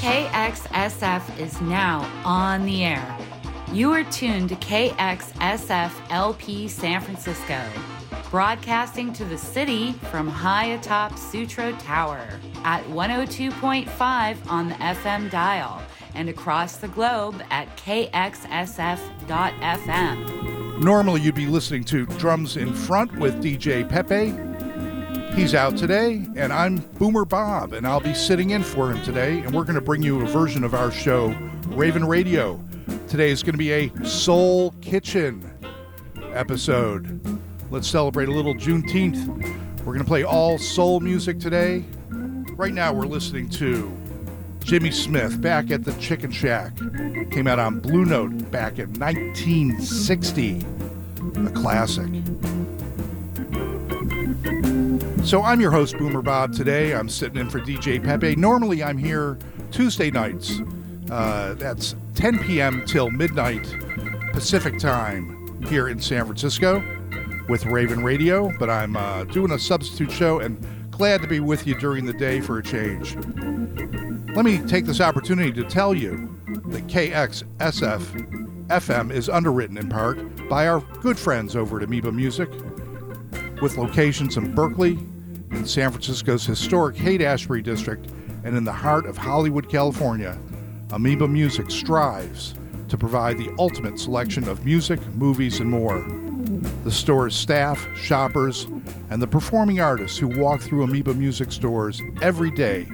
KXSF is now on the air. You are tuned to KXSF LP San Francisco, broadcasting to the city from high atop Sutro Tower at 102.5 on the FM dial and across the globe at kxsf.fm. Normally, you'd be listening to Drums in Front with DJ Pepe. He's out today, and I'm Boomer Bob, and I'll be sitting in for him today. And we're going to bring you a version of our show, Ravin' Radio. Today is going to be a Soul Kitchen episode. Let's celebrate a little Juneteenth. We're going to play all soul music today. Right now, we're listening to Jimmy Smith back at the Chicken Shack. Came out on Blue Note back in 1960. A classic. So I'm your host, Boomer Bob. Today I'm sitting in for DJ Pepe. Normally I'm here Tuesday nights. Uh, that's 10 p.m. till midnight Pacific time here in San Francisco with Ravin' Radio. But I'm uh, doing a substitute show and glad to be with you during the day for a change. Let me take this opportunity to tell you that KXSF FM is underwritten in part by our good friends over at Amoeba Music, with locations in Berkeley, in San Francisco's historic Haight Ashbury district, and in the heart of Hollywood, California. Amoeba Music strives to provide the ultimate selection of music, movies, and more. The store's staff, shoppers, and the performing artists who walk through Amoeba Music stores every day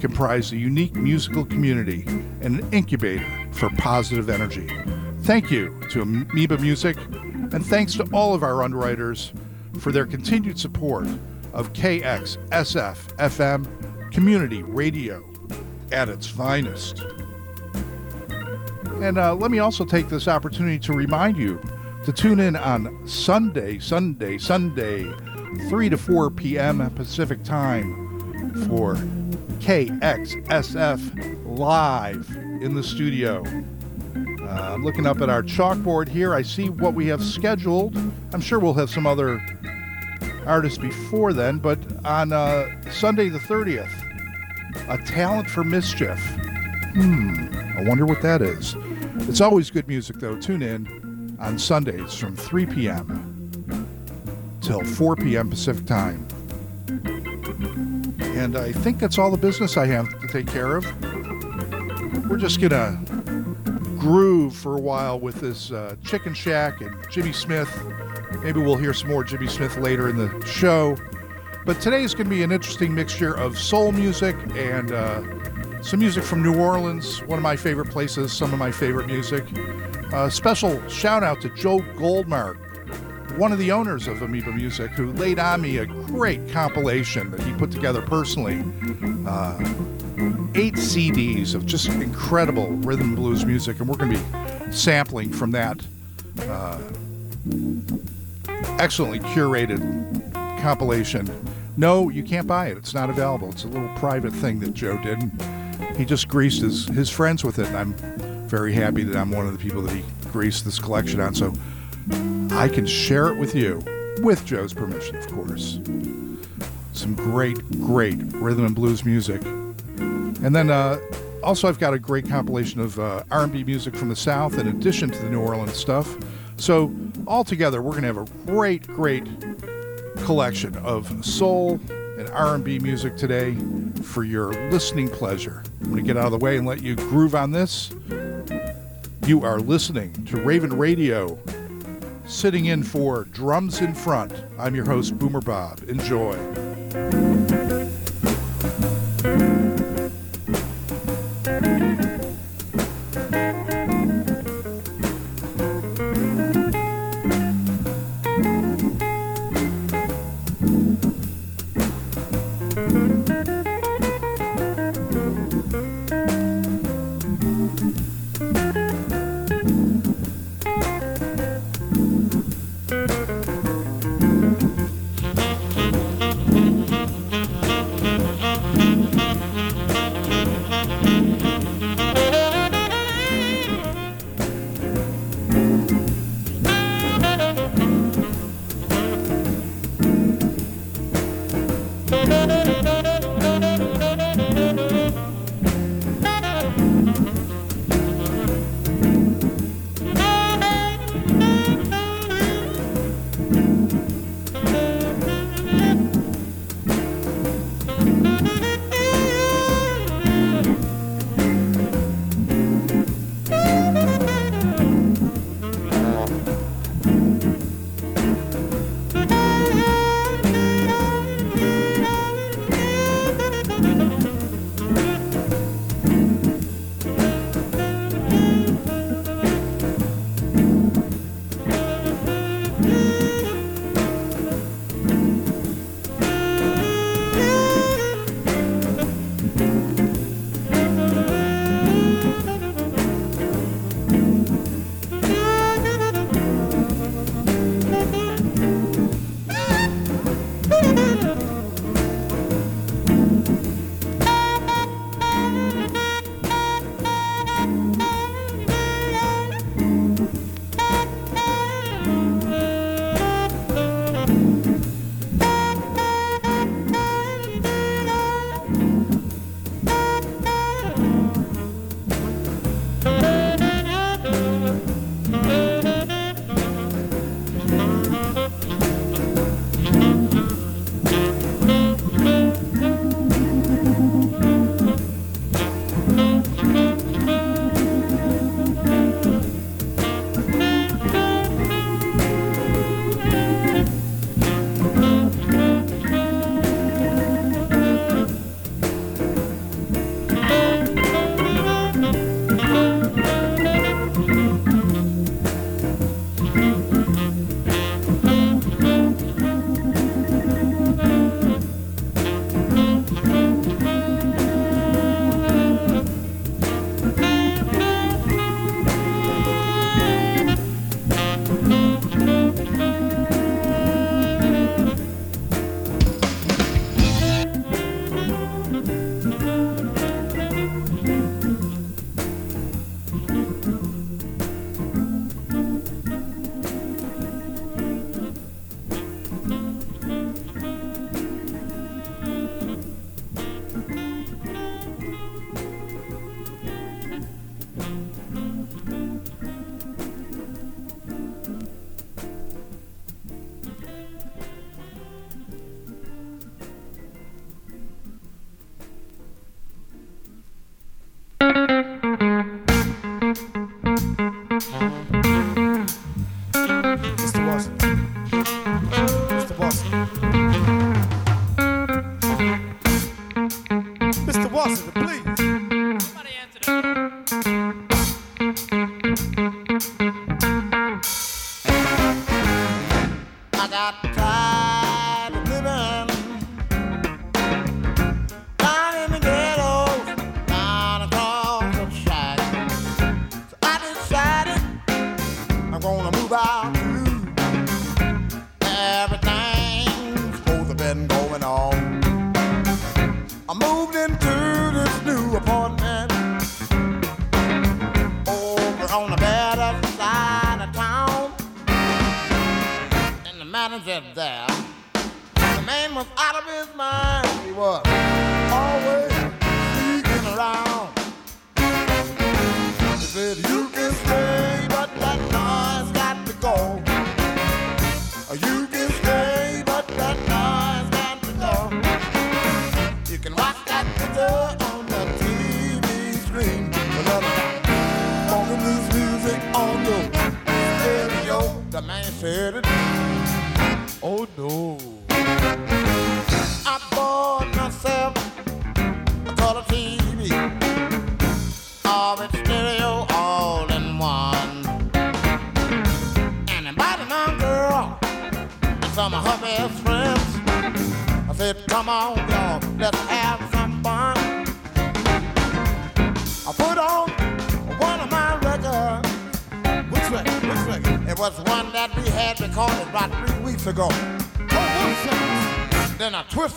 comprise a unique musical community and an incubator for positive energy. Thank you to Amoeba Music, and thanks to all of our underwriters for their continued support of KXSF FM community radio at its finest. And uh, let me also take this opportunity to remind you to tune in on Sunday, Sunday, Sunday, 3 to 4 p.m. Pacific time for KXSF Live in the studio. Uh, I'm looking up at our chalkboard here. I see what we have scheduled. I'm sure we'll have some other artists before then, but on uh, Sunday the 30th, A Talent for Mischief. Hmm, I wonder what that is. It's always good music, though. Tune in on Sundays from 3 p.m. till 4 p.m. Pacific time. And I think that's all the business I have to take care of. We're just going to groove for a while with this uh, Chicken Shack and Jimmy Smith. Maybe we'll hear some more Jimmy Smith later in the show. But today is going to be an interesting mixture of soul music and uh, some music from New Orleans, one of my favorite places, some of my favorite music. Uh, special shout out to Joe Goldmark, one of the owners of Amoeba Music, who laid on me a great compilation that he put together personally. Uh, eight CDs of just incredible rhythm blues music, and we're going to be sampling from that uh, excellently curated compilation. No, you can't buy it. It's not available. It's a little private thing that Joe did. He just greased his, his friends with it, and I'm very happy that I'm one of the people that he greased this collection on. So I can share it with you, with Joe's permission, of course. Some great, great rhythm and blues music. And then uh, also I've got a great compilation of uh, R&B music from the South in addition to the New Orleans stuff. So altogether, we're going to have a great, great collection of soul and R&B music today for your listening pleasure. I'm going to get out of the way and let you groove on this. You are listening to Ravin' Radio, sitting in for Drums in Front. I'm your host, Boomer Bob. Enjoy.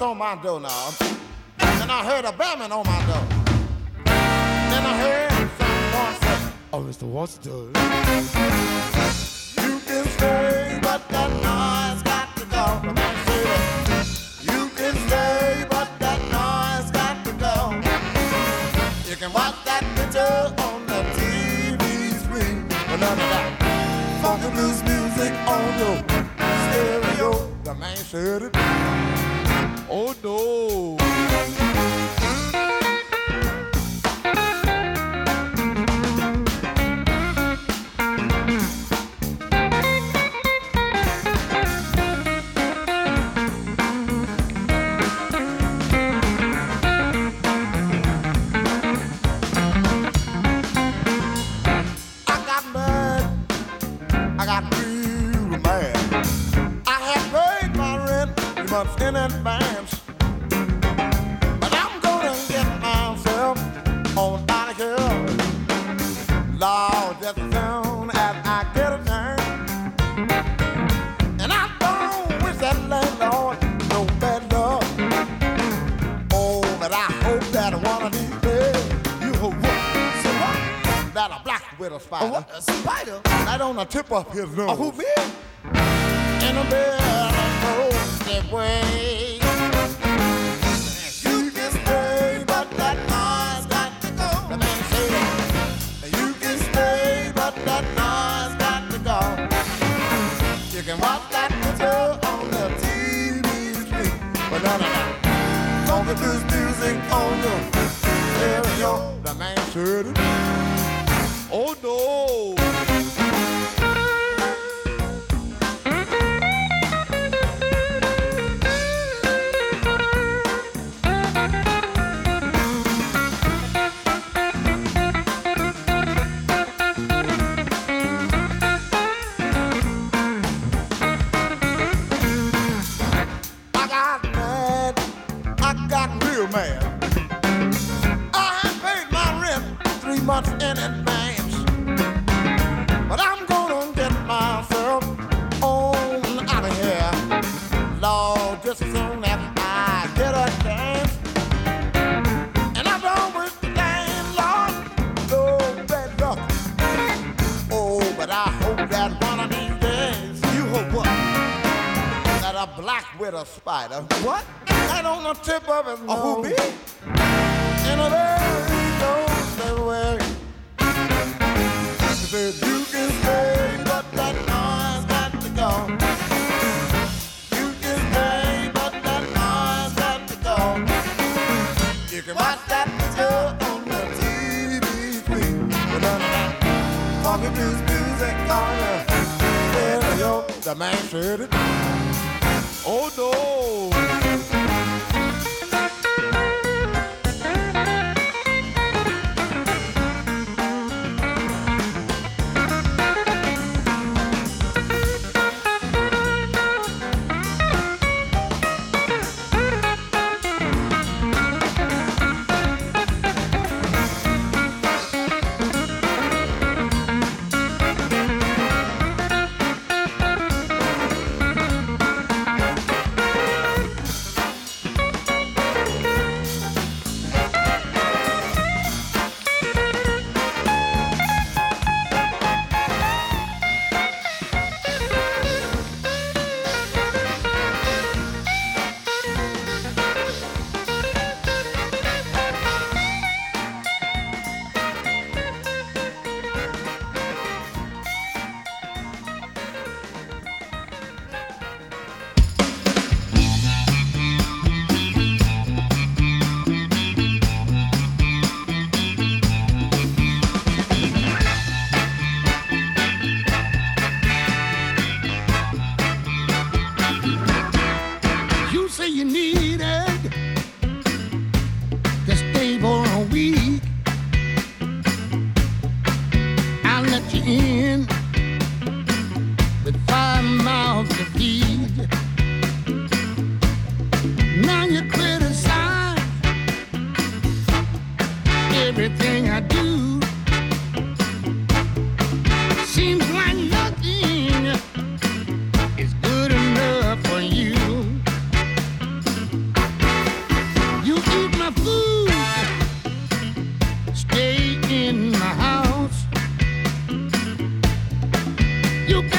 on my doorknob, and I heard a bamming on tip up his nose. Oh, who me? Annabelle goes that way. You can stay, but that noise got to go. The man said, You can stay, but that got to go. You can watch that picture on the TV screen, but music on. The man said, Oh no. You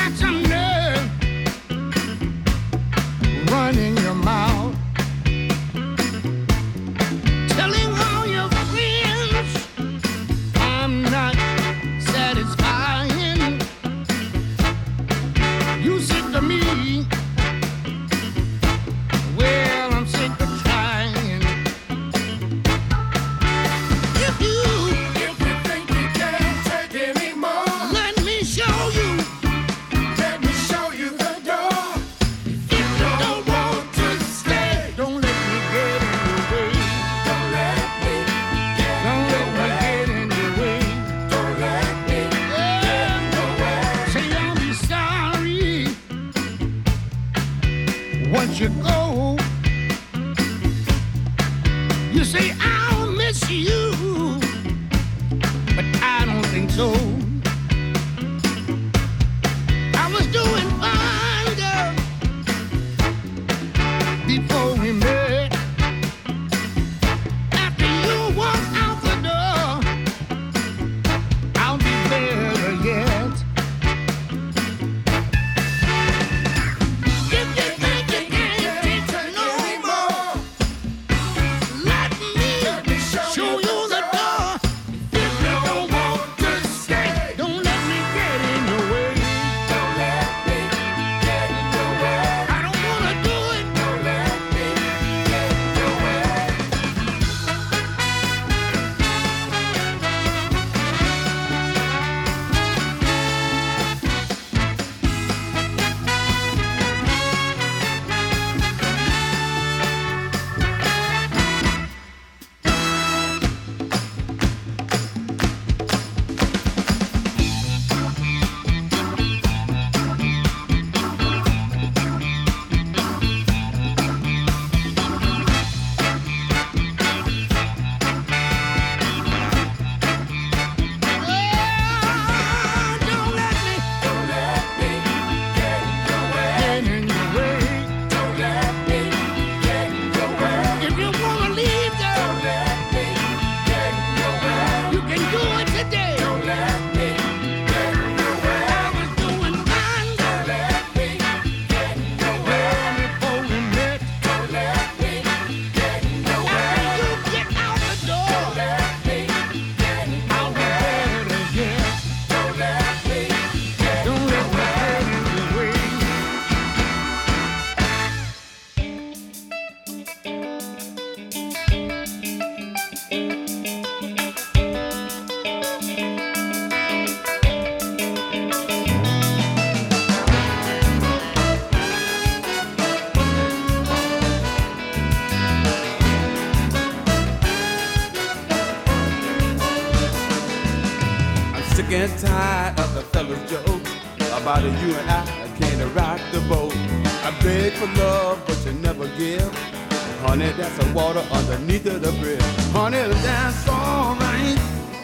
beneath the bridge. Honey, that's alright.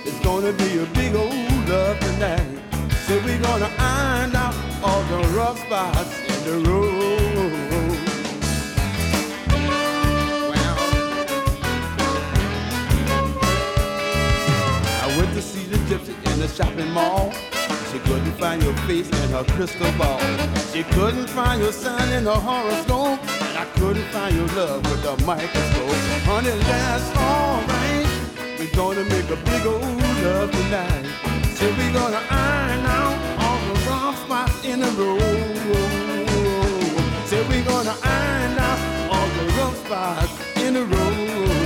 It's gonna be a big old love tonight. So we're gonna iron out all the rough spots in the road. Wow. I went to see the gypsy in the shopping mall. She couldn't find your face in her crystal ball. She couldn't find your sign in her horoscope. I couldn't find your love with a microscope. Honey, that's alright. We're gonna make a big old love tonight. So we're gonna iron out all the rough spots in the road. Say we're gonna iron out all the rough spots in the road.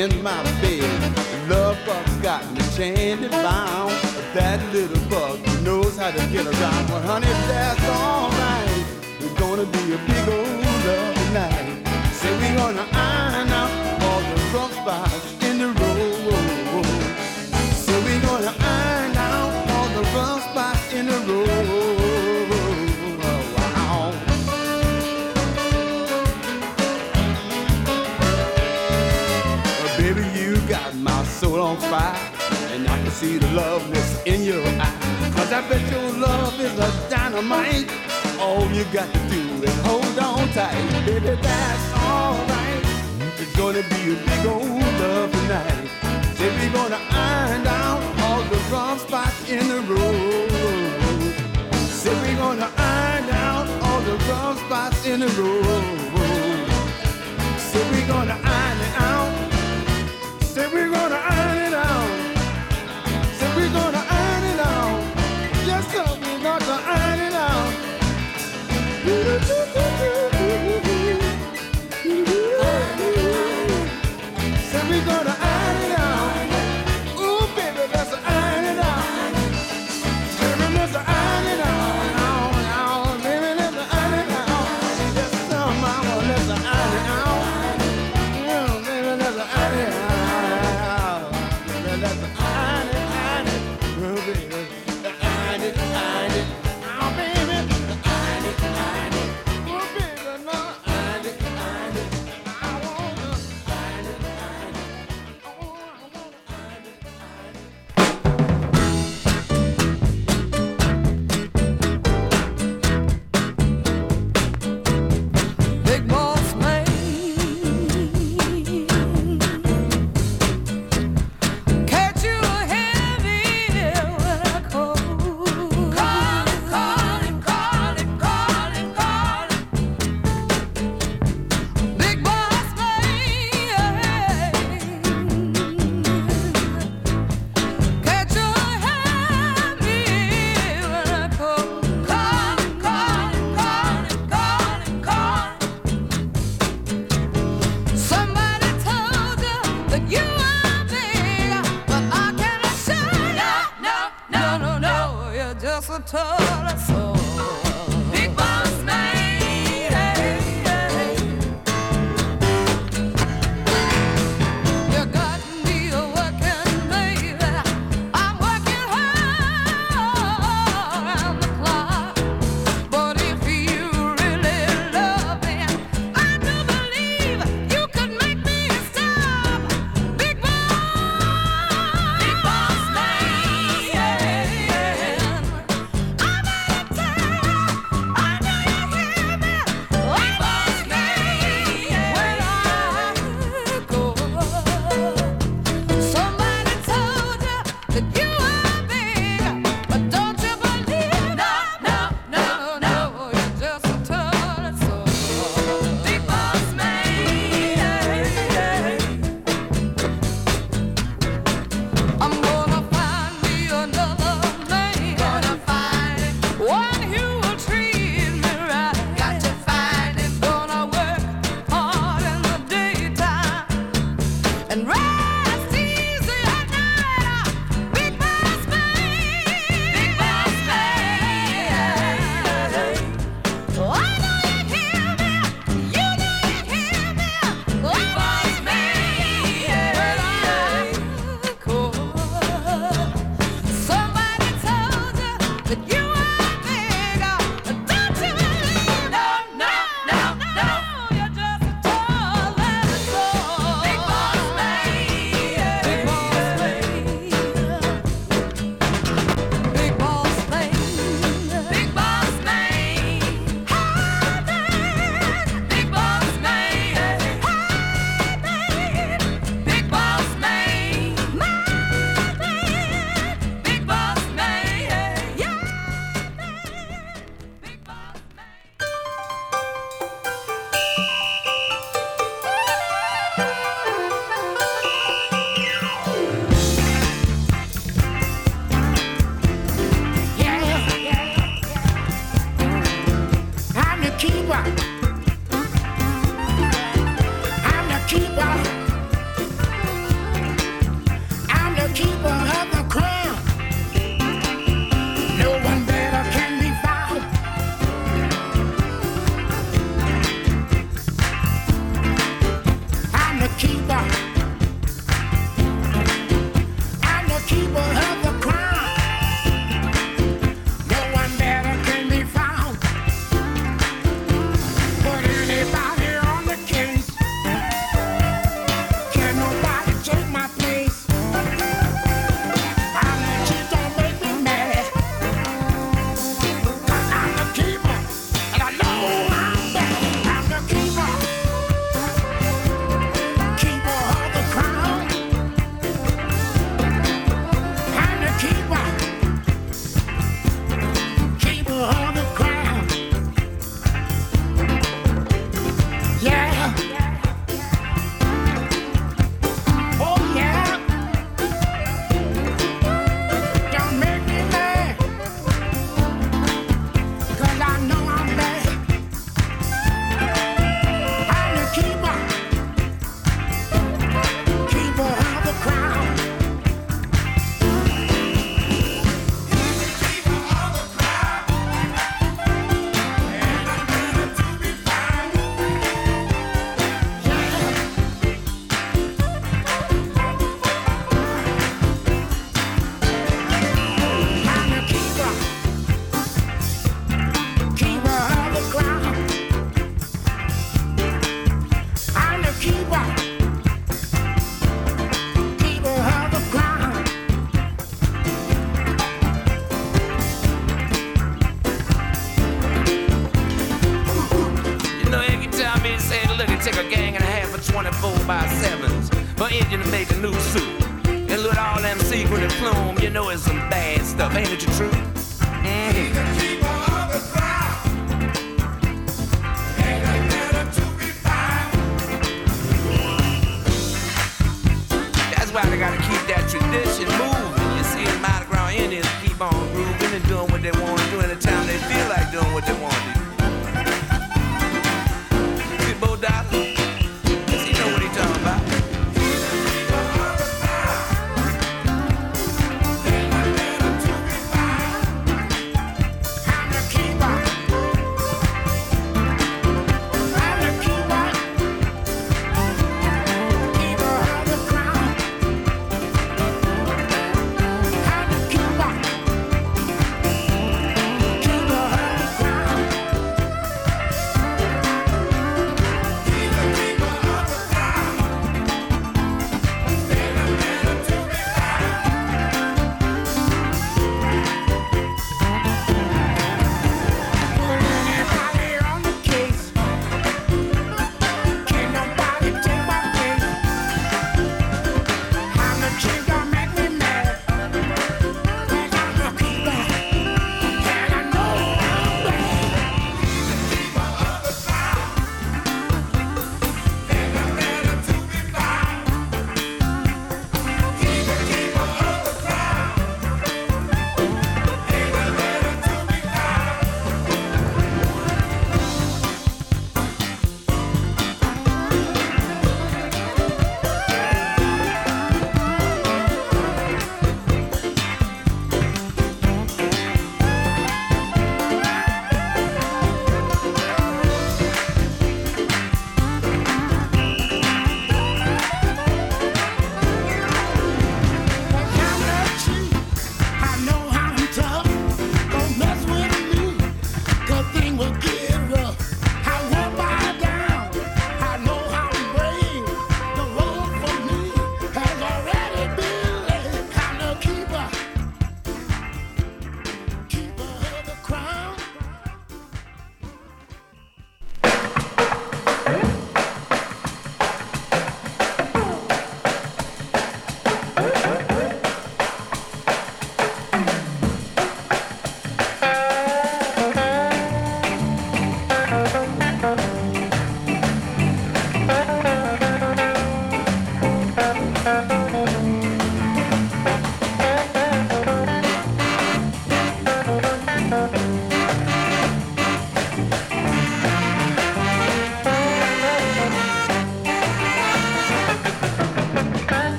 in my bed. got to do is hold on tight, baby, that's alright. It's gonna be a big old love tonight. Say we're gonna iron out all the rough spots in the road. Say we're gonna iron out all the rough spots in the road. just a total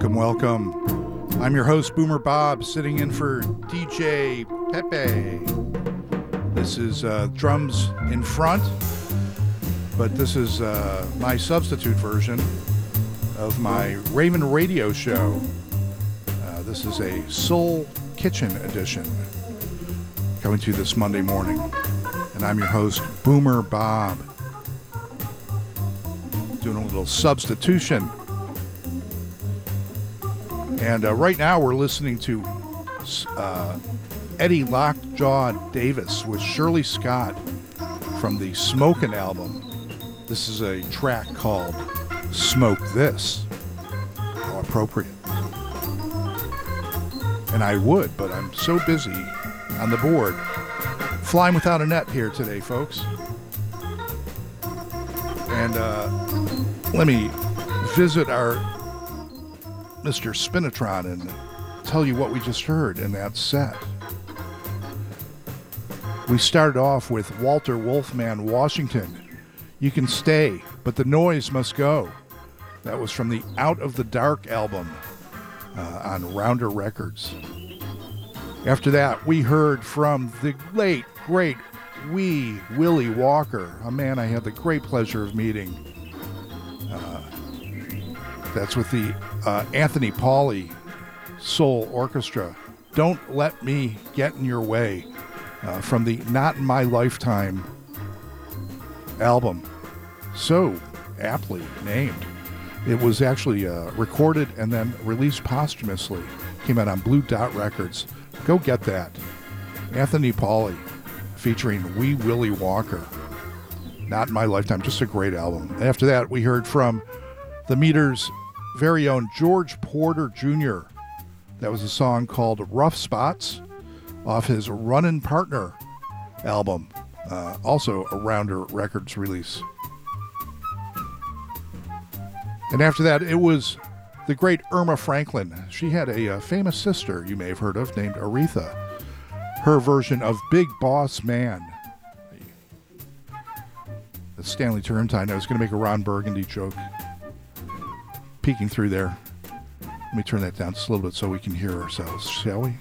Welcome, welcome. I'm your host, Boomer Bob, sitting in for DJ Pepe. This is uh, drums in front, but this is uh, my substitute version of my Ravin' Radio show. Uh, this is a Soul Kitchen edition coming to you this Monday morning. And I'm your host, Boomer Bob. Doing a little substitution. And uh, right now we're listening to uh, Eddie Lockjaw Davis with Shirley Scott from the Smokin' album. This is a track called Smoke This. How appropriate. And I would, but I'm so busy on the board. Flying without a net here today, folks. And uh, let me visit our Mr. Spinitron and tell you what we just heard in that set. We started off with Walter Wolfman Washington. You can stay, but the noise must go. That was from the Out of the Dark album uh, on Rounder Records. After that, we heard from the late, great wee Willie Walker, a man I had the great pleasure of meeting. That's with the uh, Anthony Paule Soul Orchestra. Don't Let Me Get in Your Way uh, from the Not in My Lifetime album. So aptly named. It was actually uh, recorded and then released posthumously. Came out on Blue Dot Records. Go get that. Anthony Paule featuring Wee Willie Walker. Not in my lifetime, just a great album. After that, we heard from the Meters' very own George Porter Jr. That was a song called Rough Spots off his Runnin' Partner album, uh, also a Rounder Records release. And after that, it was the great Erma Franklin. She had a, uh, famous sister you may have heard of named Aretha. Her version of Big Boss Man. The Stanley Turrentine. I was going to make a Ron Burgundy joke. Peeking through there. Let me turn that down just a little bit so we can hear ourselves, shall we?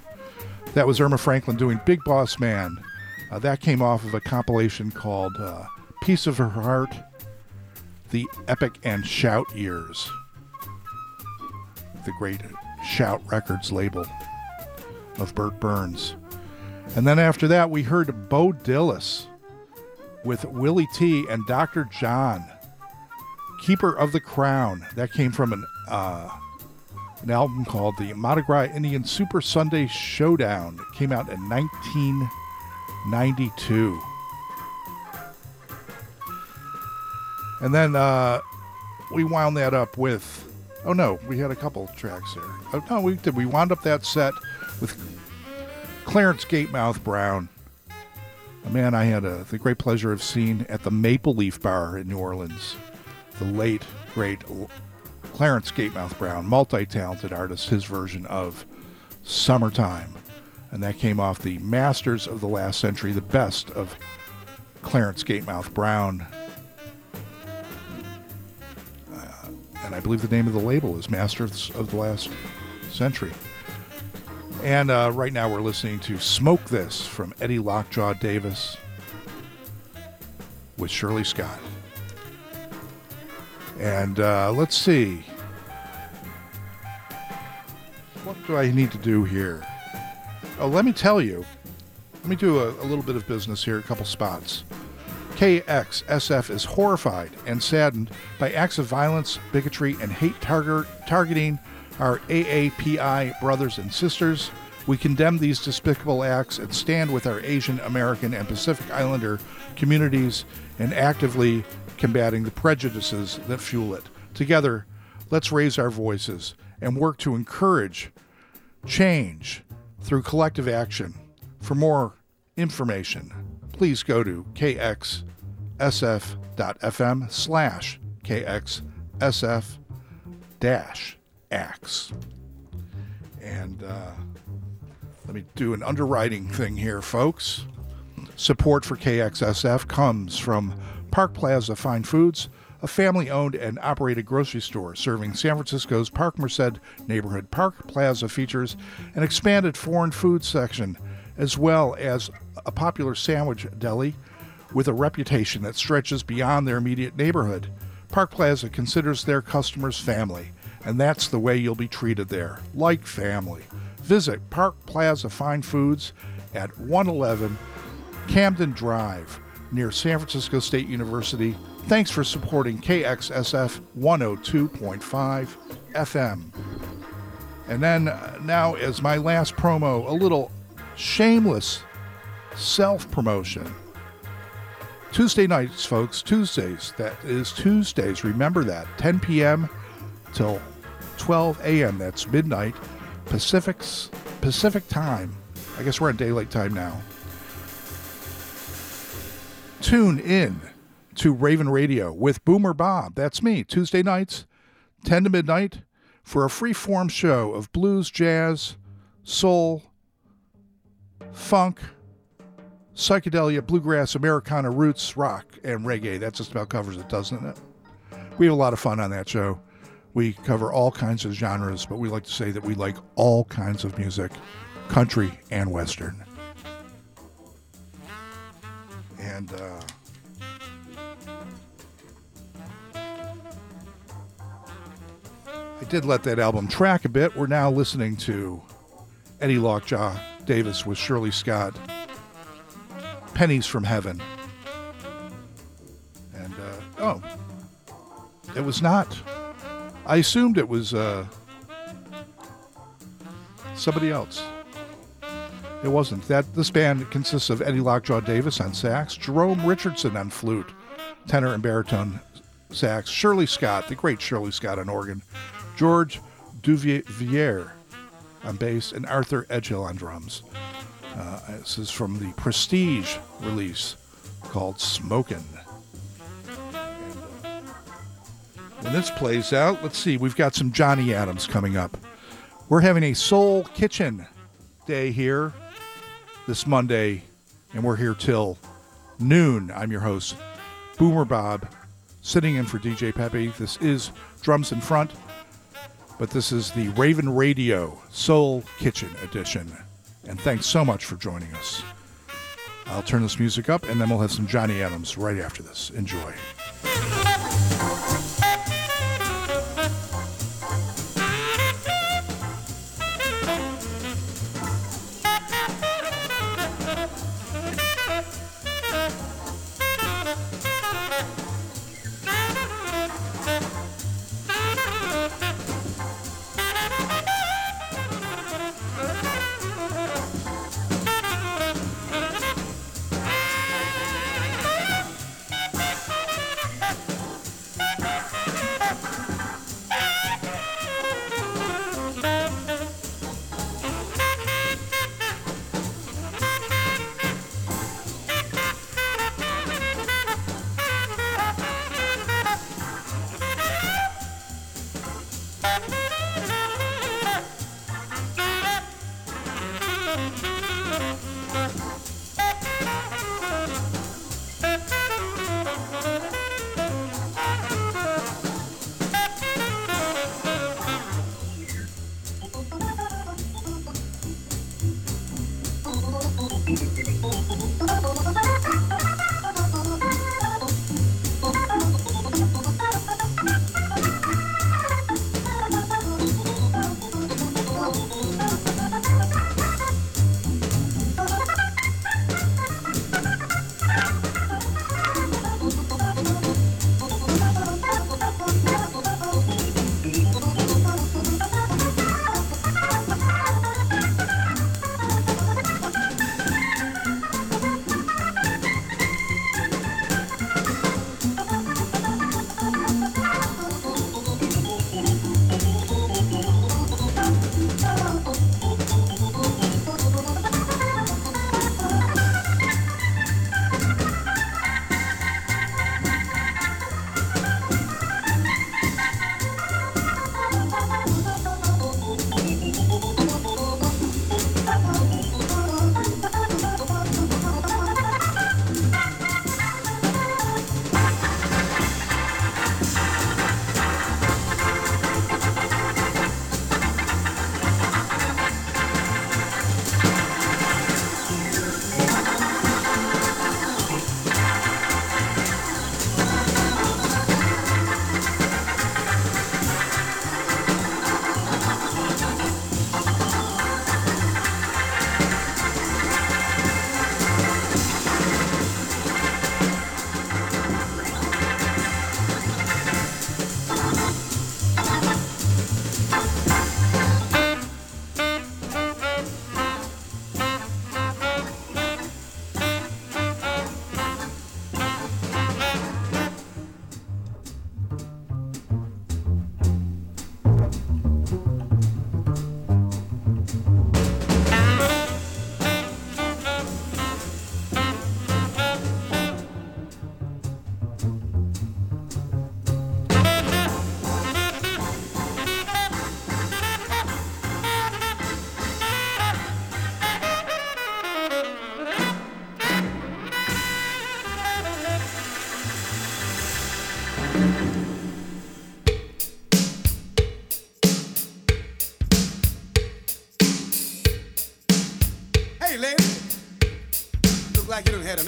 That was Erma Franklin doing Big Boss Man. Uh, that came off of a compilation called uh, Piece of Her Heart The Epic and Shout Years. The great Shout Records label of Bert Berns. And then after that, we heard Bo Dollis with Willie T and Dr. John, Keeper of the Crown. That came from an uh, an album called the Mardi Gras Indian Super Sunday Showdown. It came out in 1992. And then uh, we wound that up with. Oh no, we had a couple tracks there. Oh no, we did. We wound up that set with Clarence Gatemouth Brown, a man I had a, the great pleasure of seeing at the Maple Leaf Bar in New Orleans. The late, great Clarence Gatemouth Brown, multi talented artist, his version of Summertime. And that came off the Masters of the Last Century, the best of Clarence Gatemouth Brown. Uh, and I believe the name of the label is Masters of the Last Century. And uh, right now we're listening to Smoke This from Eddie Lockjaw Davis with Shirley Scott. And uh, let's see. What do I need to do here? Oh, let me tell you. Let me do a, a little bit of business here, a couple spots. KXSF is horrified and saddened by acts of violence, bigotry, and hate target, targeting our AAPI brothers and sisters. We condemn these despicable acts and stand with our Asian American and Pacific Islander communities and actively combating the prejudices that fuel it. Together, let's raise our voices and work to encourage change through collective action. For more information, please go to kxsf.fm slash kxsf dash acts. And uh, let me do an underwriting thing here, folks. Support for KXSF comes from Park Plaza Fine Foods, a family owned and operated grocery store serving San Francisco's Park Merced neighborhood. Park Plaza features an expanded foreign food section as well as a popular sandwich deli with a reputation that stretches beyond their immediate neighborhood. Park Plaza considers their customers family, and that's the way you'll be treated there, like family. Visit Park Plaza Fine Foods at 111 Camden Drive near San Francisco State University. Thanks for supporting KXSF 102.5 FM. And then, uh, now, as my last promo, a little shameless self promotion. Tuesday nights, folks, Tuesdays. That is Tuesdays. Remember that. 10 p.m. till 12 a.m. That's midnight Pacific's Pacific time. I guess we're on daylight time now. Tune in to Ravin' Radio with Boomer Bob. That's me. Tuesday nights, 10 to midnight, for a free form show of blues, jazz, soul, funk, psychedelia, bluegrass, Americana, roots, rock, and reggae. That just about covers it, doesn't it? We have a lot of fun on that show. We cover all kinds of genres, but we like to say that we like all kinds of music, country and western. And uh, I did let that album track a bit. We're now listening to Eddie Lockjaw Davis with Shirley Scott, Pennies from Heaven. And, uh, oh, it was not. I assumed it was uh, somebody else. It wasn't. That this band consists of Eddie Lockjaw Davis on sax, Jerome Richardson on flute, tenor and baritone sax, Shirley Scott, the great Shirley Scott on organ, George Duvivier on bass, and Arthur Edgehill on drums. Uh, this is from the Prestige release called Smokin'. When this plays out, let's see, we've got some Johnny Adams coming up. We're having a Soul Kitchen day here this Monday, and we're here till noon. I'm your host, Boomer Bob, sitting in for DJ Pepe. This is Drums in Front, but this is the Ravin' Radio Soul Kitchen edition. And thanks so much for joining us. I'll turn this music up, and then we'll have some Johnny Adams right after this. Enjoy.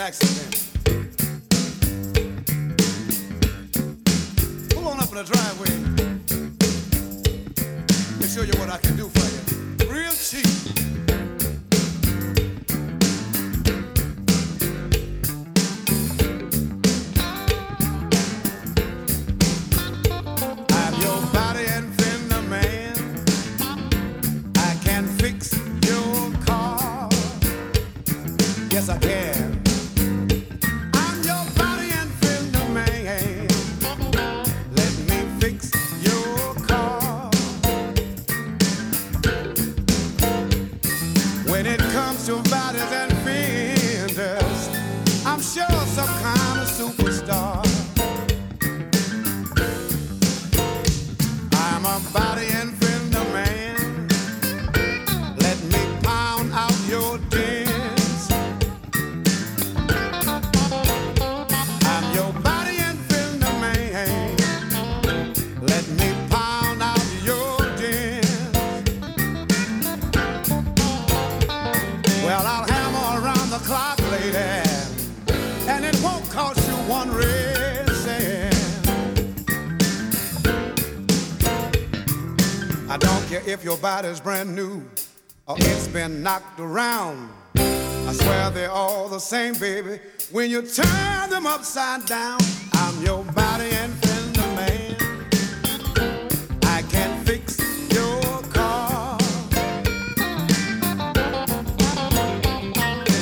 Like if your body's brand new or it's been knocked around. I swear they're all the same, baby. When you turn them upside down, I'm your body and friend of man. I can fix your car.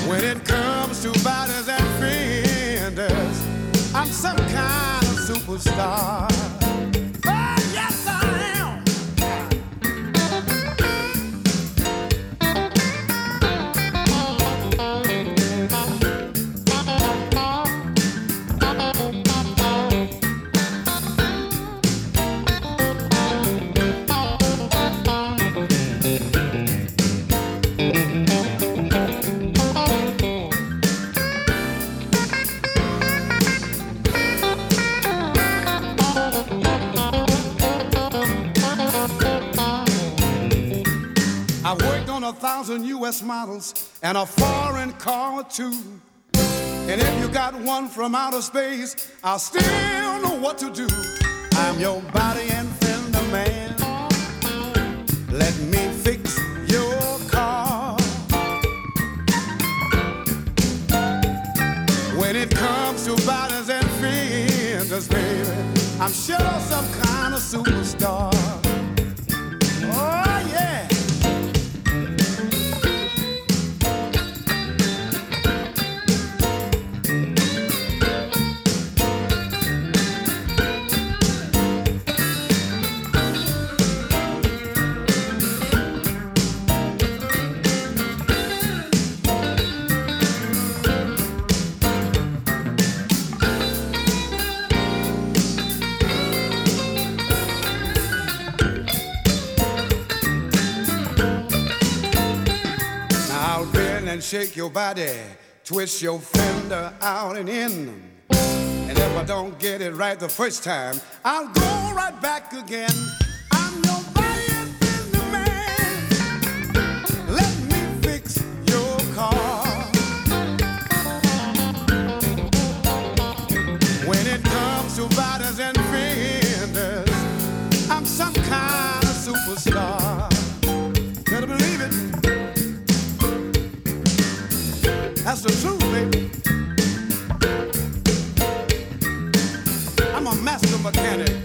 When it comes to bodies and fenders, I'm some kind of superstar. Thousand US models and a foreign car or two. And if you got one from outer space, I'll still know what to do. I'm your body and a man. Let me fix your car. When it comes to bodies and fenders, baby, I'm sure some kind of superstar. Shake your body, twist your fender out and in. And if I don't get it right the first time, I'll go right back again. I'm your body and fender man. Let me fix your car. When it comes to bodies and fenders, I'm some kind of superstar. That's the truth, baby. I'm a master mechanic.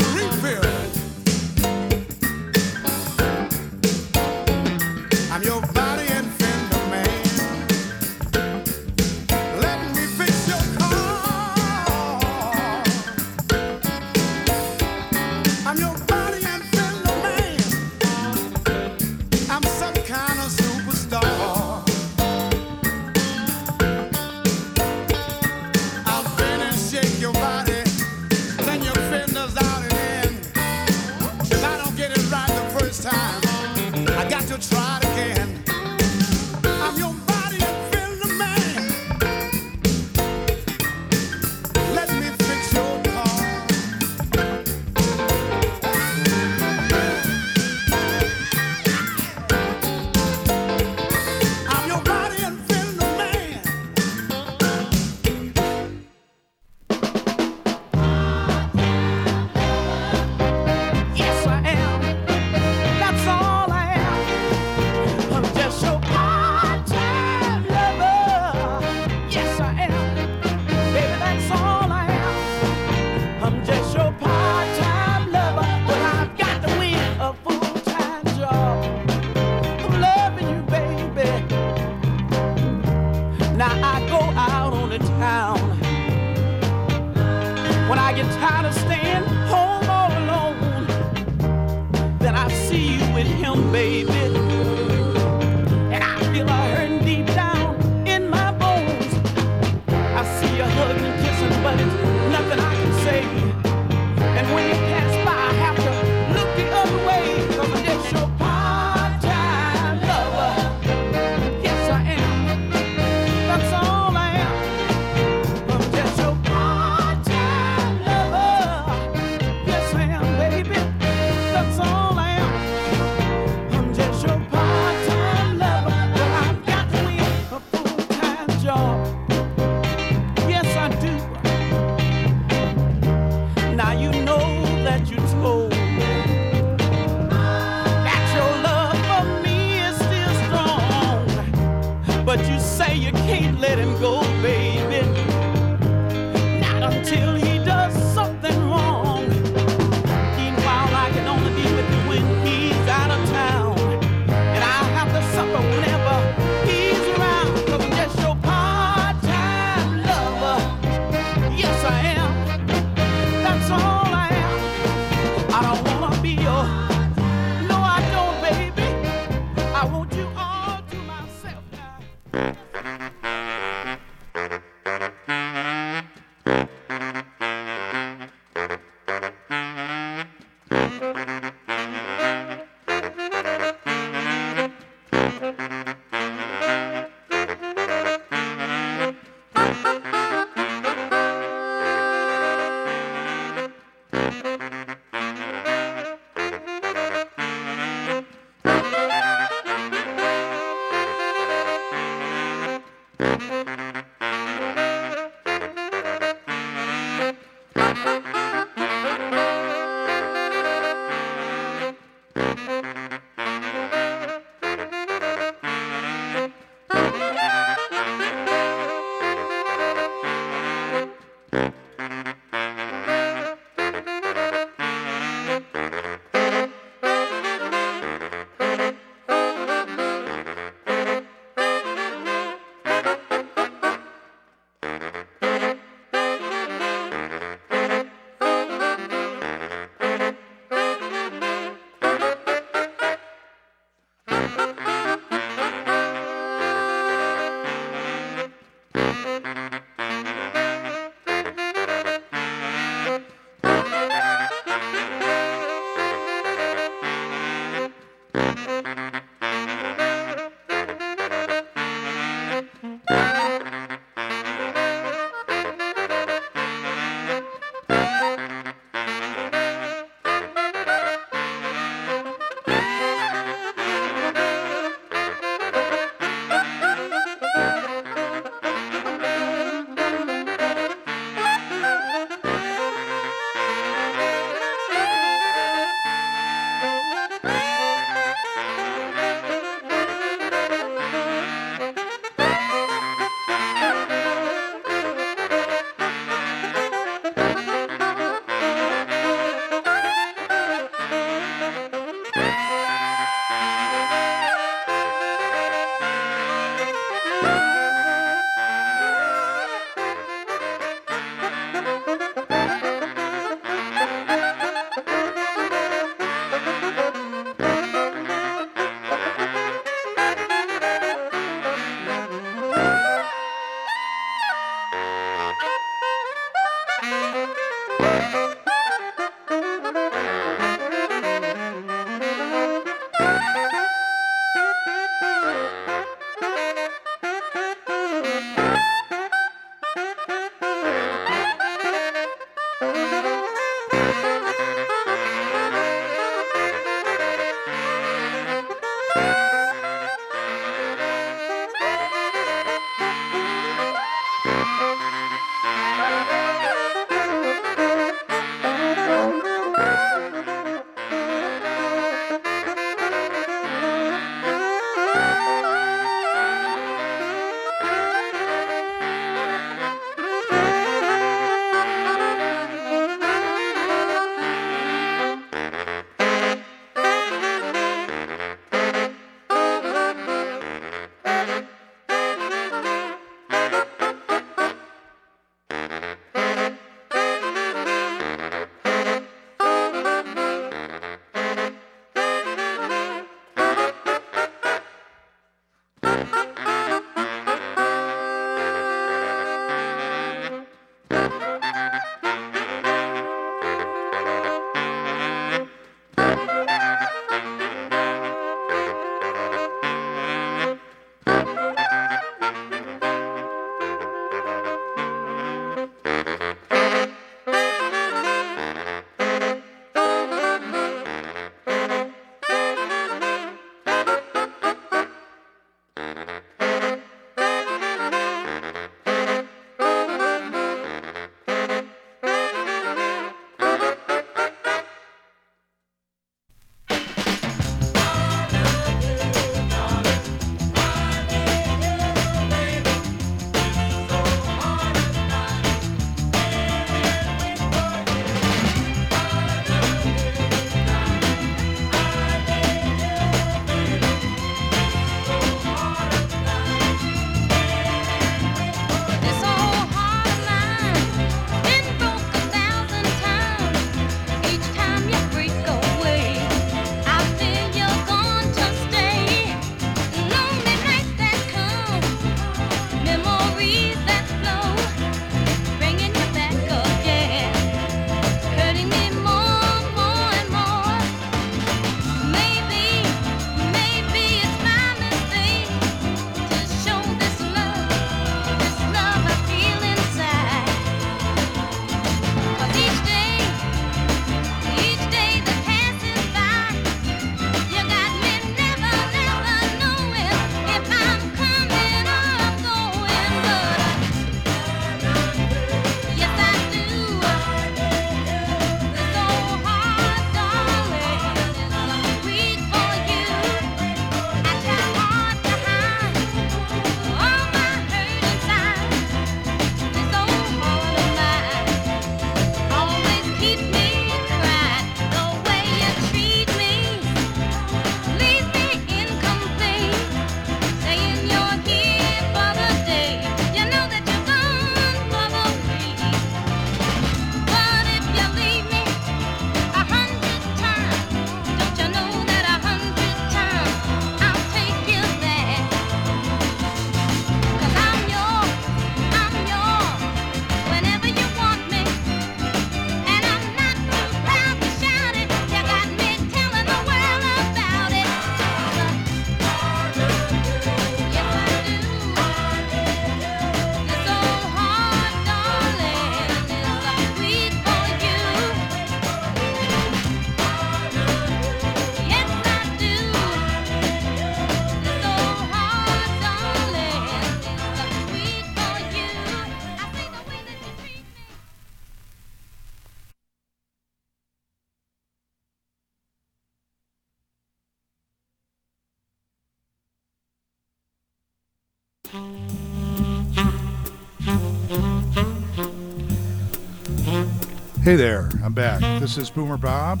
Hey there, I'm back. This is Boomer Bob,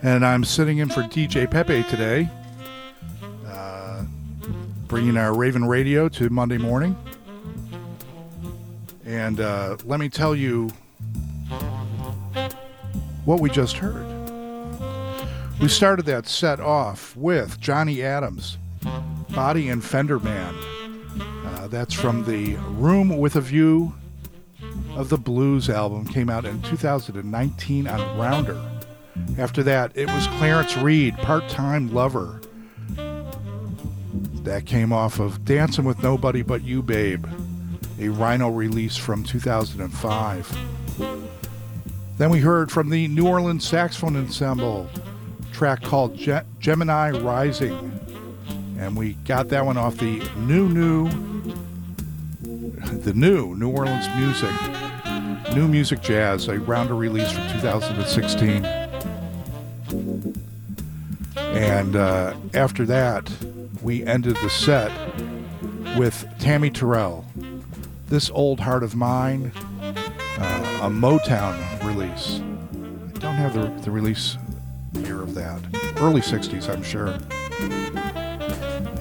and I'm sitting in for DJ Pepe today, uh, bringing our Ravin' Radio to Monday morning. And uh, let me tell you what we just heard. We started that set off with Johnny Adams, Body and Fender Man. Uh, that's from the Room with a View of the Blues album came out in 2019 on Rounder. After that, it was Clarence Reid, Part Time Lover. That came off of Dancing with Nobody But You, Babe, a Rhino release from 2005. Then we heard from the New Orleans Saxophone Ensemble, track called Ge- Gemini Rising. And we got that one off the new, new, the new New Orleans Music New Music Jazz, a rounder release from 2016. And uh, after that, we ended the set with Tammy Terrell, This Old Heart of Mine, uh, a Motown release. I don't have the, the release year of that. Early 60s, I'm sure.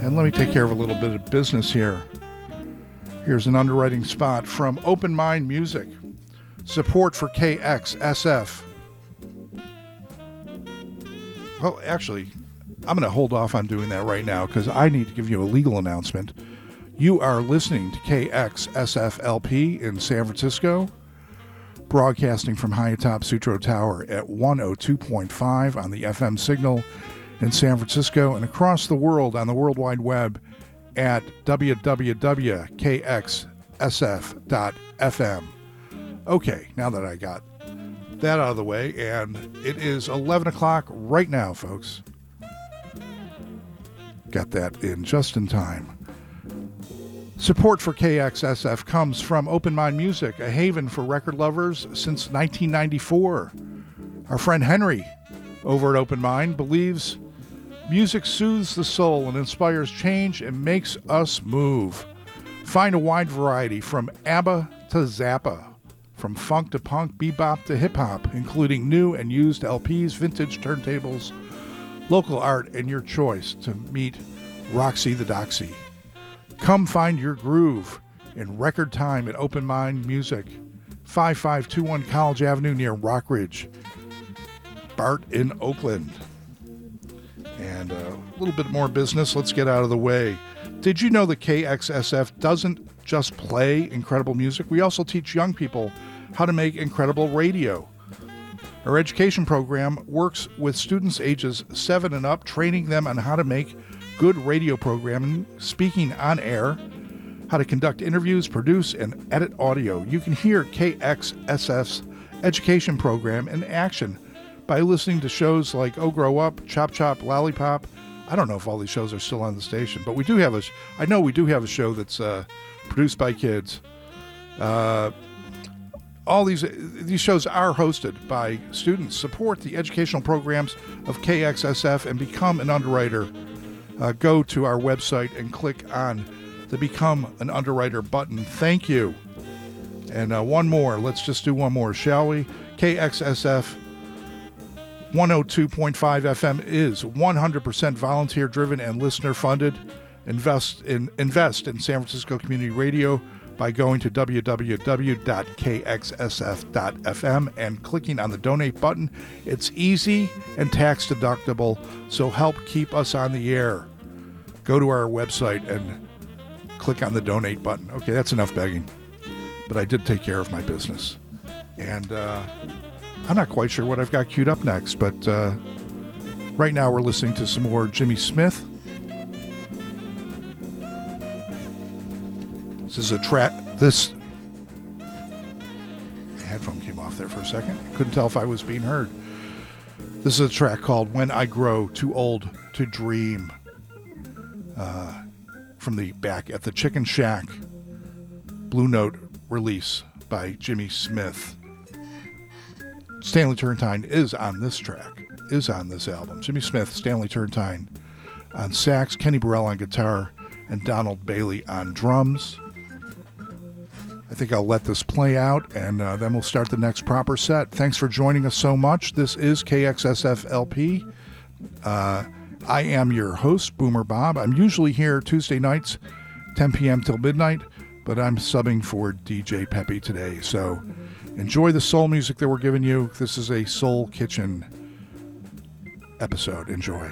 And let me take care of a little bit of business here. Here's an underwriting spot from Open Mind Music. Support for KXSF. Well, oh, actually, I'm going to hold off on doing that right now because I need to give you a legal announcement. You are listening to KXSFLP in San Francisco, broadcasting from high atop Sutro Tower at 102.5 on the FM signal in San Francisco and across the world on the World Wide Web at www.kxsf.fm. Okay, now that I got that out of the way, and it is 11 o'clock right now, folks. Got that in just in time. Support for KXSF comes from Open Mind Music, a haven for record lovers since 1994. Our friend Henry over at Open Mind believes music soothes the soul and inspires change and makes us move. Find a wide variety from ABBA to Zappa, from funk to punk, bebop to hip hop, including new and used LPs, vintage turntables, local art, and your choice to meet Roxy the Doxy. Come find your groove in record time at Open Mind Music, 5521 College Avenue near Rockridge, Bart in Oakland. And uh, a little bit more business. Let's get out of the way. Did you know that KXSF doesn't just play incredible music? We also teach young people how to make incredible radio. Our education program works with students ages 7 and up, training them on how to make good radio programming, speaking on air, how to conduct interviews, produce, and edit audio. You can hear KXSF's education program in action by listening to shows like Oh Grow Up, Chop Chop, Lollipop. I don't know if all these shows are still on the station, but we do have a. I know we do have a show that's uh, produced by kids. Uh, all these these shows are hosted by students. Support the educational programs of KXSF and become an underwriter. Uh, go to our website and click on the Become an Underwriter button. Thank you. And uh, one more. Let's just do one more, shall we? KXSF 102.5 FM is 100% volunteer driven and listener funded. Invest in invest in San Francisco Community Radio by going to www.kxsf.fm and clicking on the donate button. It's easy and tax deductible, so help keep us on the air. Go to our website and click on the donate button. Okay, that's enough begging. But I did take care of my business. And uh, I'm not quite sure what I've got queued up next, but uh, right now we're listening to some more Jimmy Smith. This is a track. This headphone came off there for a second. Couldn't tell if I was being heard. This is a track called "When I Grow Too Old to Dream." Uh, from the back at the Chicken Shack Blue Note release by Jimmy Smith. Stanley Turrentine is on this track, is on this album. Jimmy Smith, Stanley Turrentine on sax, Kenny Burrell on guitar, and Donald Bailey on drums. I think I'll let this play out and uh, then we'll start the next proper set. Thanks for joining us so much. This is KXSFLP. Uh, I am your host, Boomer Bob. I'm usually here Tuesday nights, 10 p.m. till midnight, but I'm subbing for DJ Pepe today. So enjoy the soul music that we're giving you. This is a Soul Kitchen episode. Enjoy.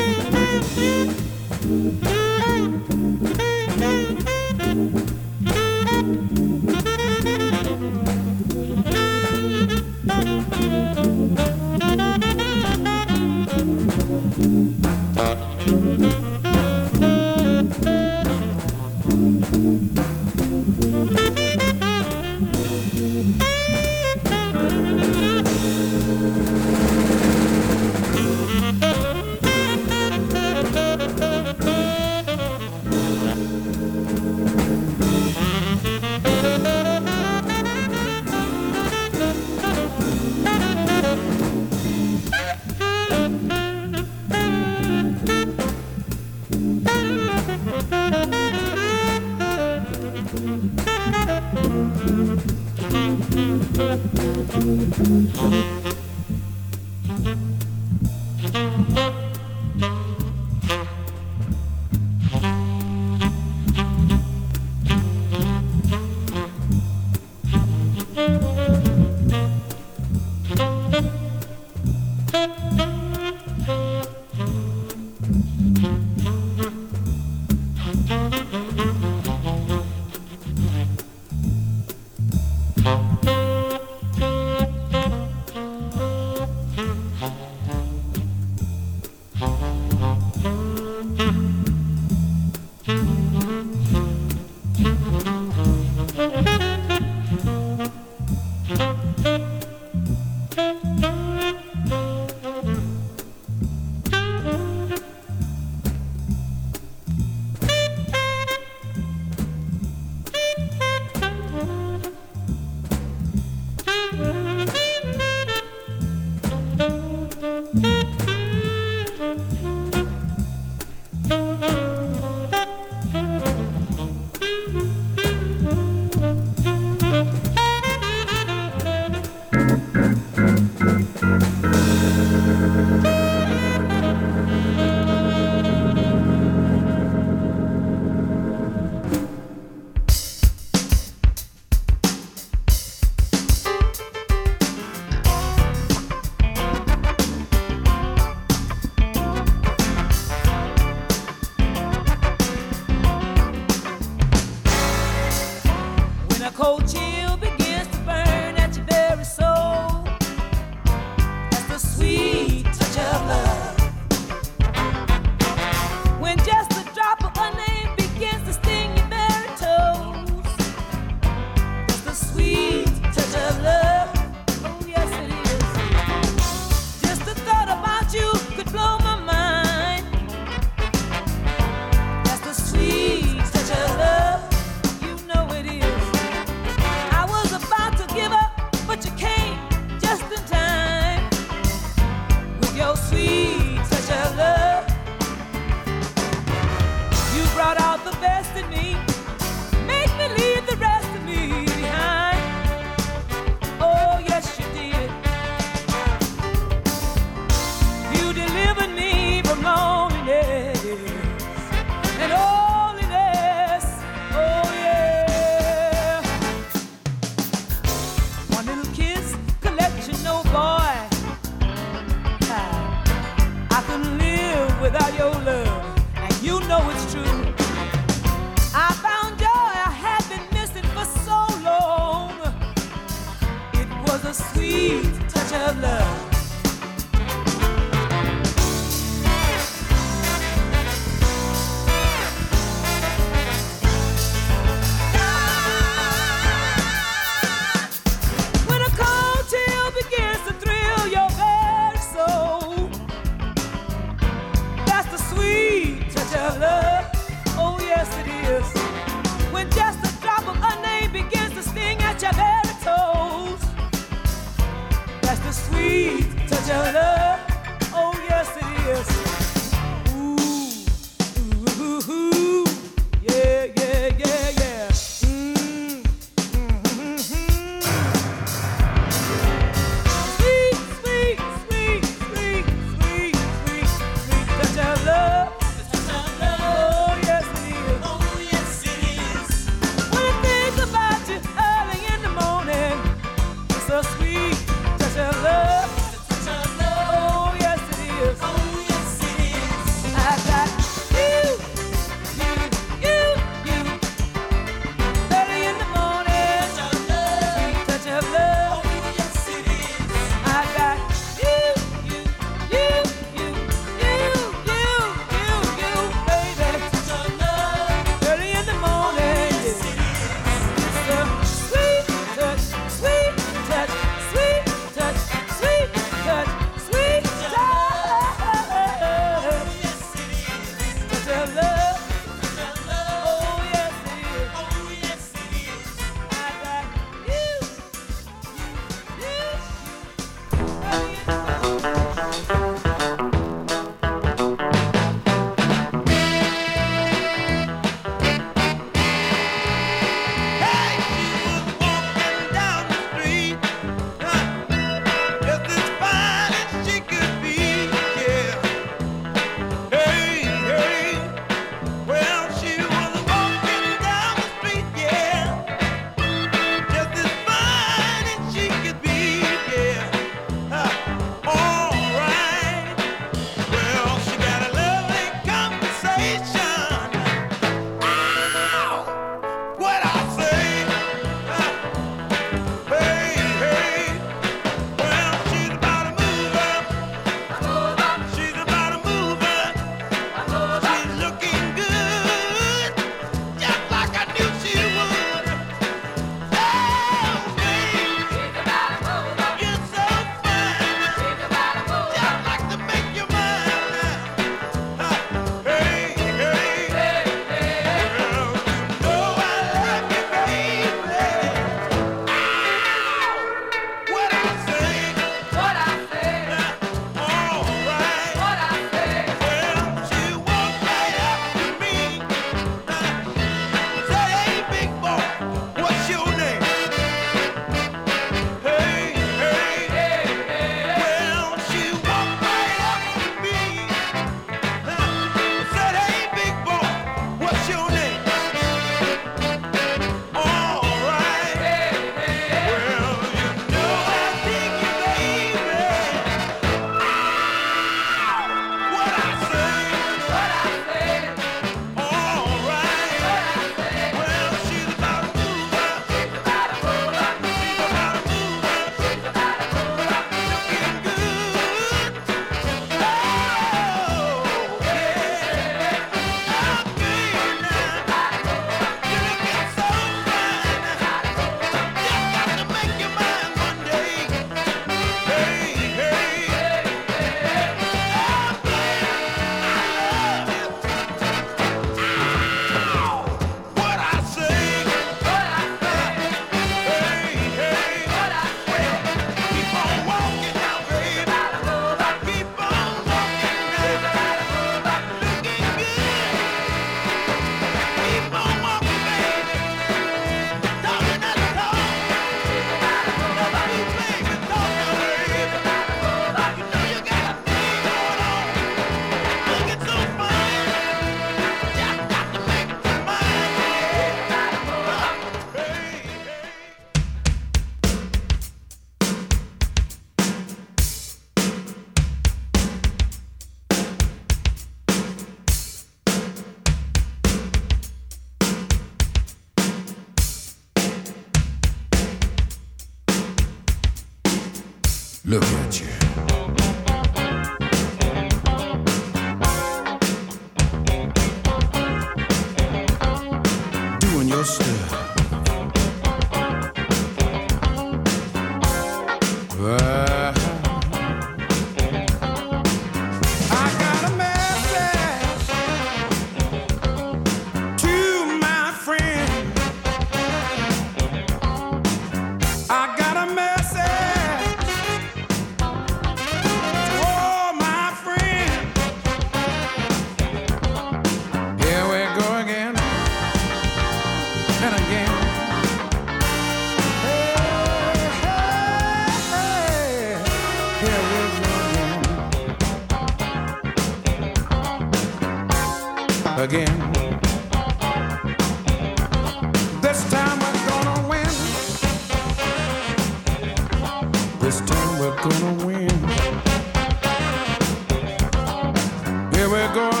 here we're going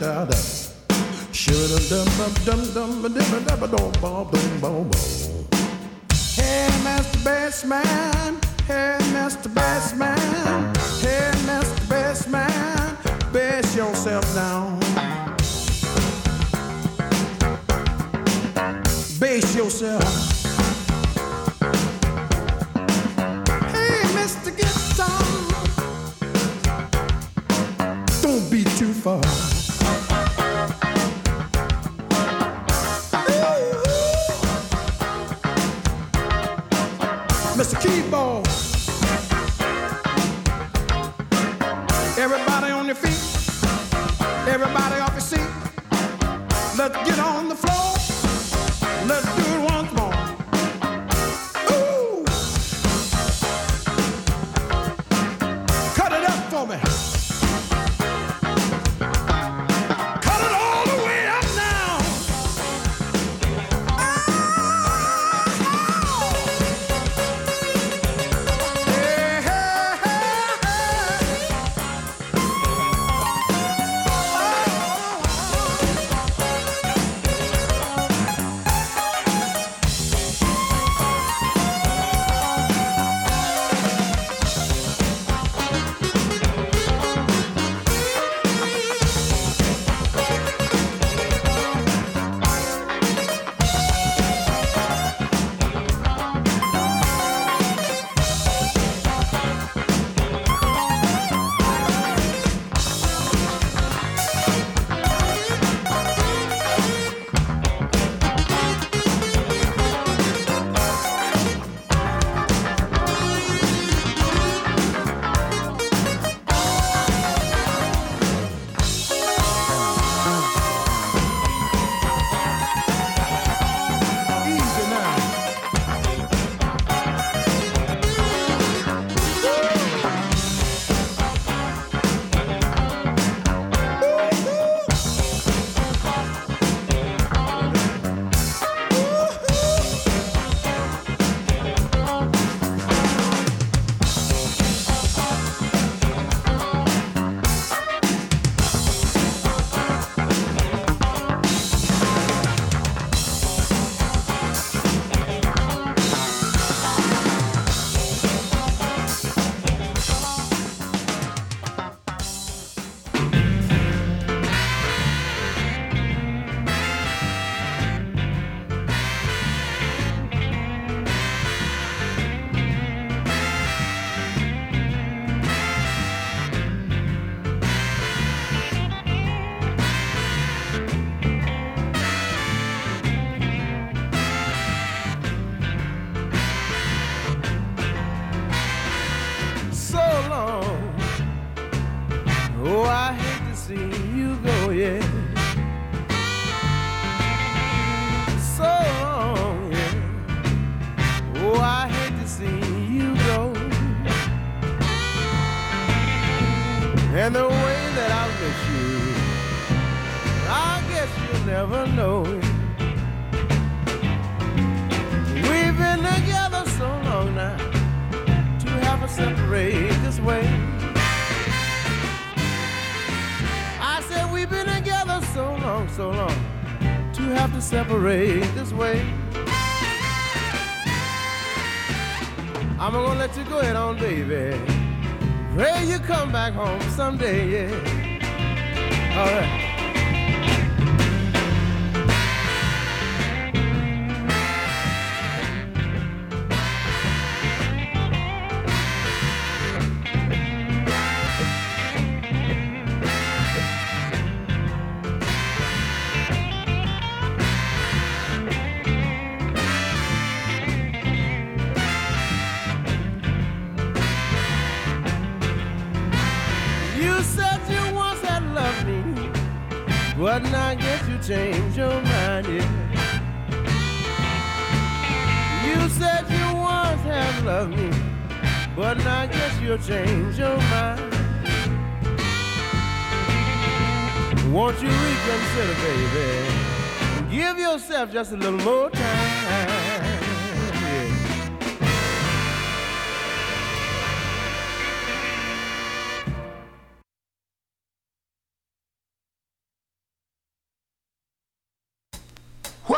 da da. Shoulda dum dum dum dum dum dum dum dum dum dum Hey, Mr. Bassman. Hey, Mr. Bassman.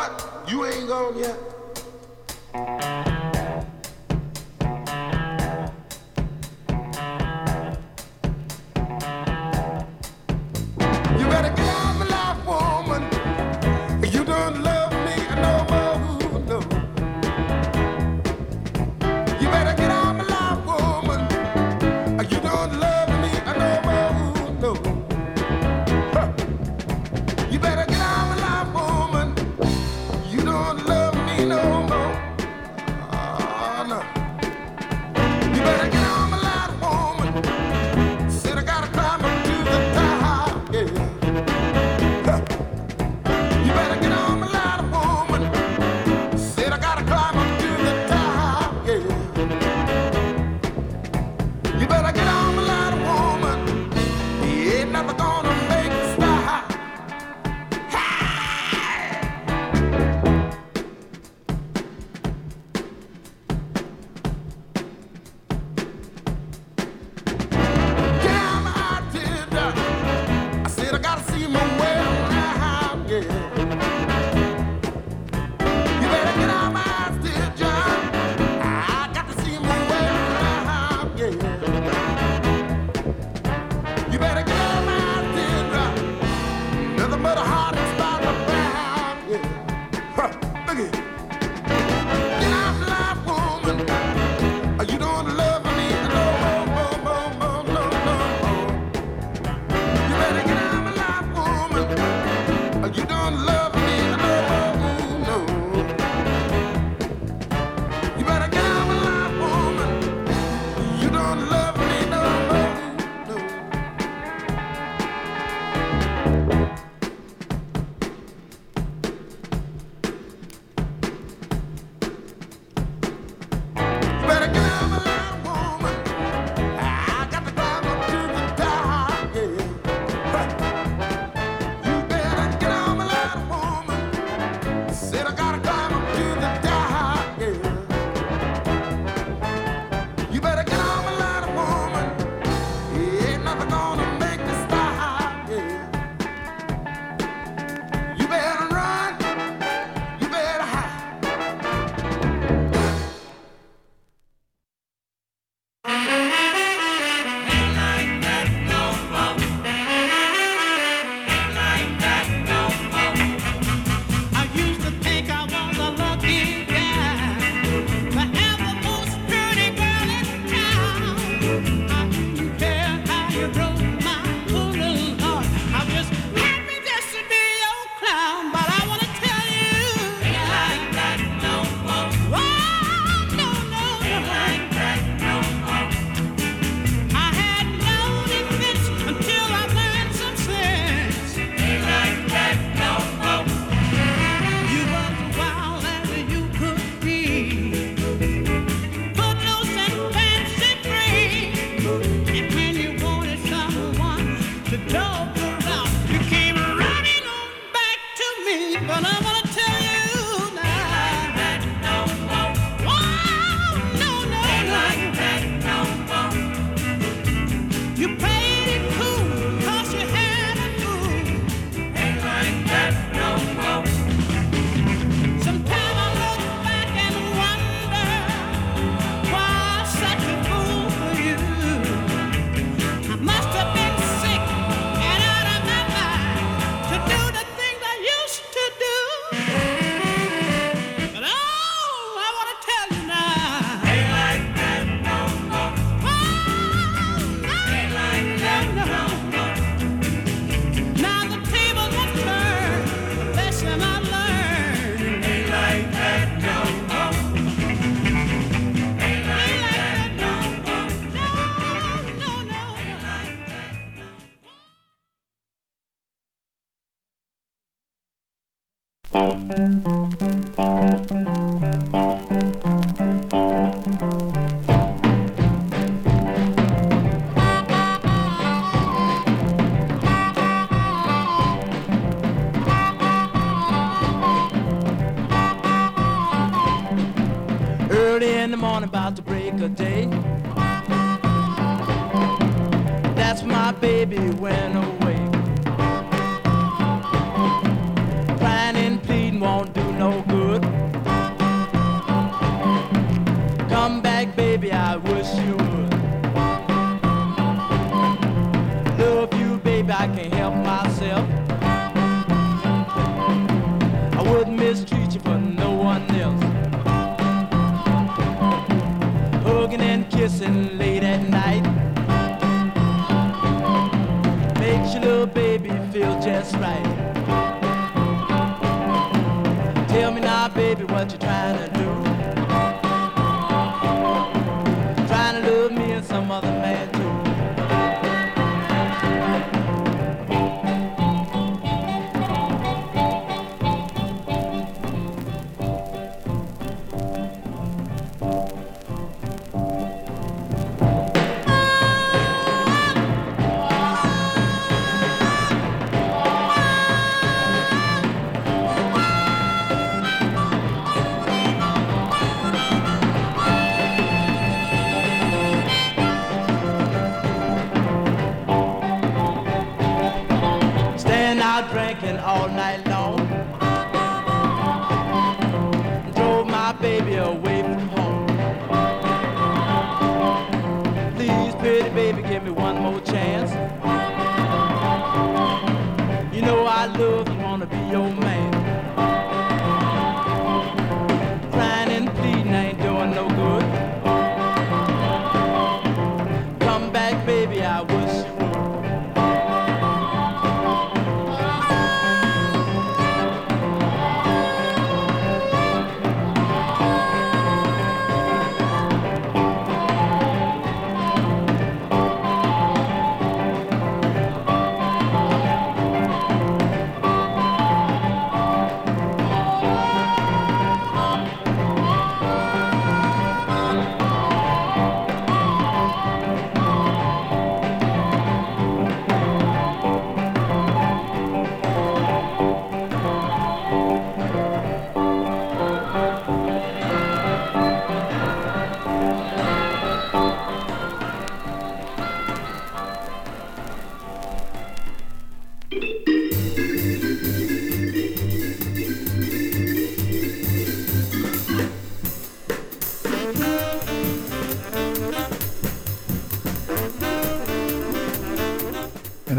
What? You ain't gone yet?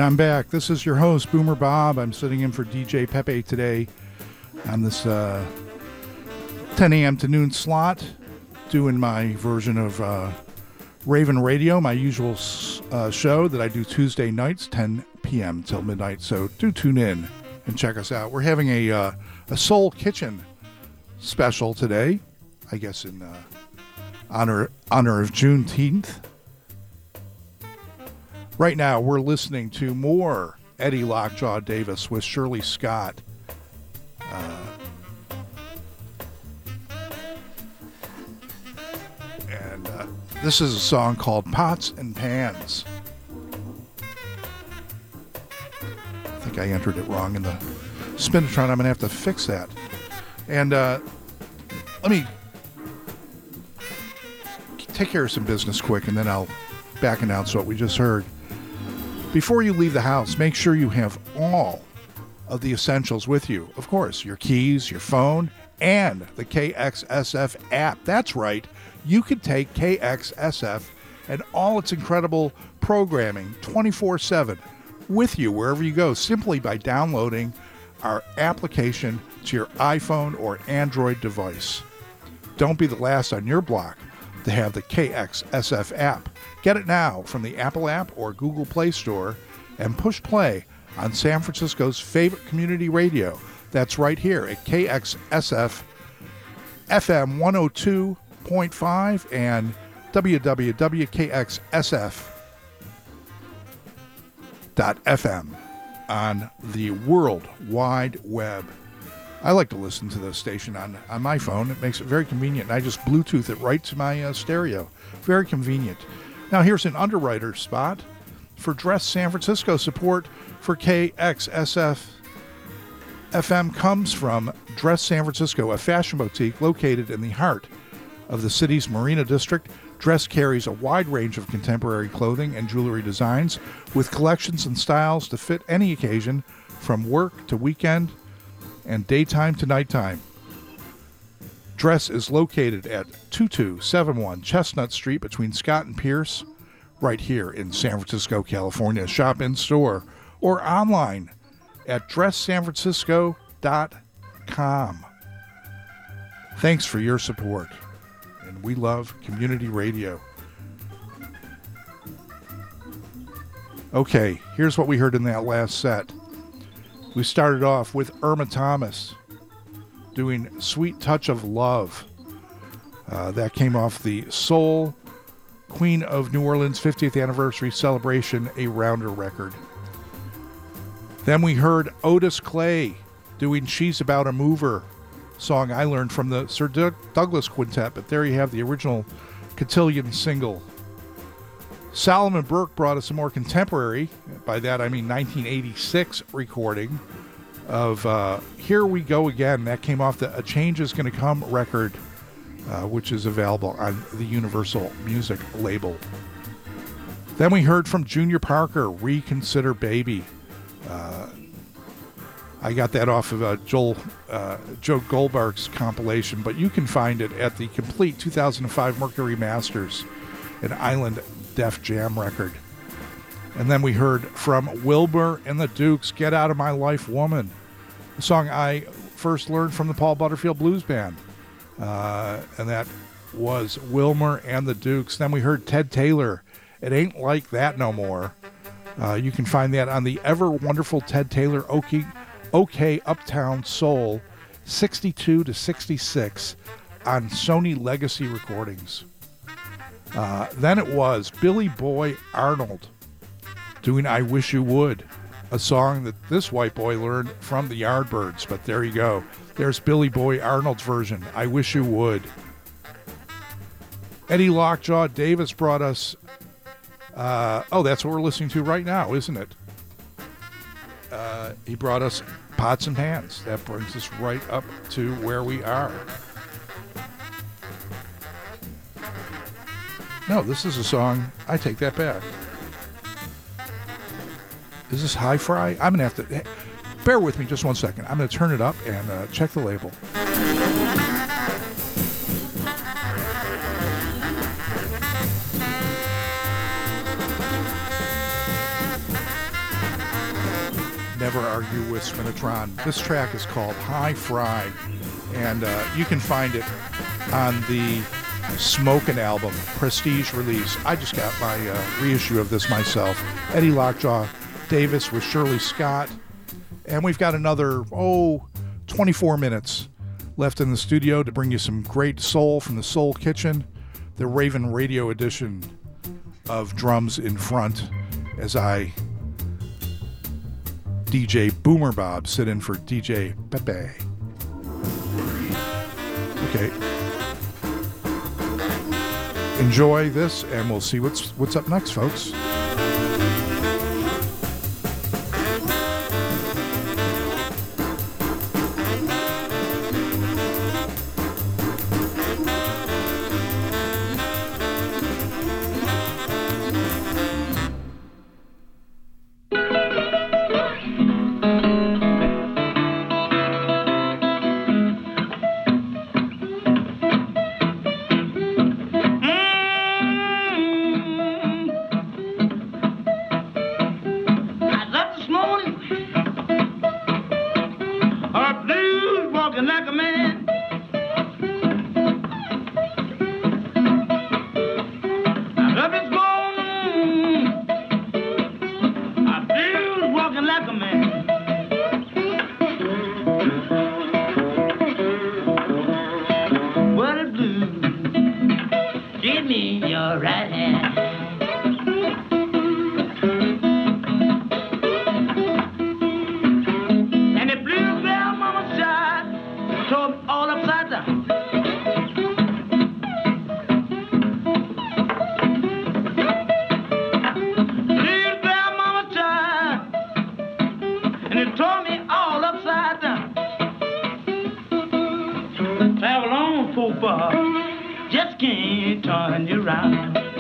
I'm back. This is your host, Boomer Bob. I'm sitting in for DJ Pepe today on this uh, 10 a.m. to noon slot, doing my version of uh, Ravin' Radio, my usual uh, show that I do Tuesday nights, 10 p.m. till midnight. So do tune in and check us out. We're having a, uh, a Soul Kitchen special today, I guess in uh, honor honor of Juneteenth. Right now, we're listening to more Eddie Lockjaw Davis with Shirley Scott. Uh, and uh, this is a song called Pots and Pans. I think I entered it wrong in the Spinitron. I'm going to have to fix that. And uh, let me take care of some business quick, and then I'll back announce what we just heard. Before you leave the house, make sure you have all of the essentials with you. Of course, your keys, your phone, and the KXSF app. That's right, you can take KXSF and all its incredible programming 24 7 with you wherever you go simply by downloading our application to your iPhone or Android device. Don't be the last on your block to have the KXSF app. Get it now from the Apple app or Google Play Store and push play on San Francisco's favorite community radio. That's right here at KXSF FM 102.5 and www.kxsf.fm on the World Wide Web. I like to listen to the station on, on my phone. It makes it very convenient. I just Bluetooth it right to my uh, stereo. Very convenient. Now, here's an underwriter spot for Dress San Francisco. Support for KXSF FM comes from Dress San Francisco, a fashion boutique located in the heart of the city's Marina District, Dress carries a wide range of contemporary clothing and jewelry designs with collections and styles to fit any occasion from work to weekend and daytime to nighttime. Dress is located at 2271 Chestnut Street between Scott and Pierce, right here in San Francisco, California. Shop in store or online at dresssanfrancisco.com. Thanks for your support. And we love community radio. Okay, here's what we heard in that last set. We started off with Irma Thomas doing Sweet Touch of Love. Uh, that came off the Soul Queen of New Orleans 50th Anniversary Celebration, a rounder record. Then we heard Otis Clay doing She's About a Mover, song I learned from the Sir Doug- Douglas Quintet, but there you have the original cotillion single. Solomon Burke brought us a more contemporary, by that I mean 1986 recording of uh, Here We Go Again. That came off the A Change Is Gonna Come record, uh, which is available on the Universal Music label. Then we heard from Junior Parker, Reconsider Baby. Uh, I got that off of uh, Joel uh, Joe Goldberg's compilation, but you can find it at the complete 2005 Mercury Masters, an Island Def Jam record. And then we heard from Wilbur and the Dukes, Get Out of My Life Woman, a song I first learned from the Paul Butterfield Blues Band. Uh, and that was Wilmer and the Dukes. Then we heard Ted Taylor, It Ain't Like That No More. Uh, you can find that on the ever wonderful Ted Taylor OK, OK Uptown Soul 62 to 66 on Sony Legacy Recordings. Uh, then it was Billy Boy Arnold doing I Wish You Would, a song that this white boy learned from the Yardbirds. But there you go. There's Billy Boy Arnold's version, I Wish You Would. Eddie Lockjaw Davis brought us. Uh, oh, that's what we're listening to right now, isn't it? Uh, he brought us Pots and Pans. That brings us right up to where we are. No, this is a song. I take that back. Is this high fry? I'm gonna have to. Bear with me just one second. I'm gonna turn it up and uh, check the label. Never argue with Spinitron. This track is called High Fry, and uh, you can find it on the Smokin' album, Prestige release. I just got my uh, reissue of this myself. Eddie Lockjaw Davis with Shirley Scott. And we've got another, oh, 24 minutes left in the studio to bring you some great soul from the Soul Kitchen, the Ravin' Radio edition of Drums in Front, as I, DJ Boomer Bob, sit in for DJ Pepe. Okay. Enjoy this, and we'll see what's what's up next, folks. Just can't turn you around.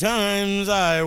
Sometimes I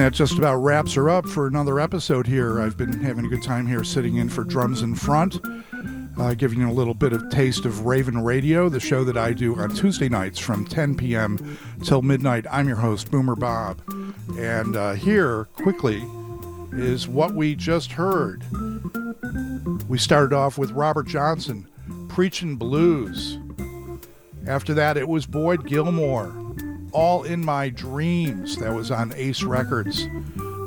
that just about wraps her up for another episode here. I've been having a good time here sitting in for Drums in Front, uh, giving you a little bit of taste of Ravin' Radio, the show that I do on Tuesday nights from 10 p.m. till midnight. I'm your host, Boomer Bob. And uh, here, quickly, is what we just heard. We started off with Robert Johnson, Preachin' Blues. After that, it was Boyd Gilmore, All in My Dreams. That was on Ace Records.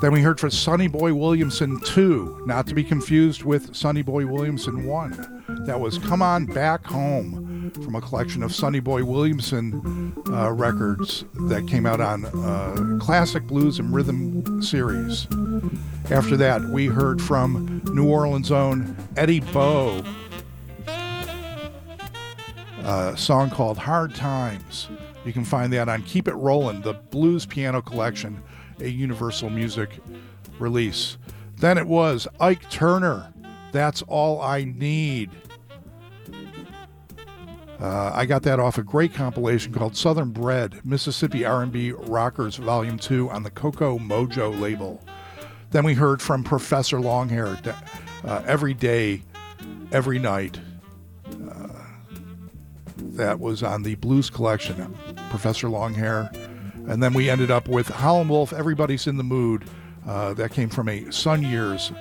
Then we heard from Sonny Boy Williamson 2, not to be confused with Sonny Boy Williamson 1. That was Come On Back Home from a collection of Sonny Boy Williamson uh, records that came out on uh, Classic Blues and Rhythm series. After that, we heard from New Orleans' own Eddie Bo, a song called Hard Times. You can find that on Keep It Rollin', the Blues Piano Collection, a Universal Music release. Then it was Ike Turner, That's All I Need. Uh, I got that off a great compilation called Southern Bred, Mississippi R&B Rockers Volume 2 on the Coco Mojo label. Then we heard from Professor Longhair, uh, Every Day, Every Night. That was on the Blues Collection, Professor Longhair. And then we ended up with Howlin' Wolf, Everybody's in the Mood. Uh, that came from a Sun Years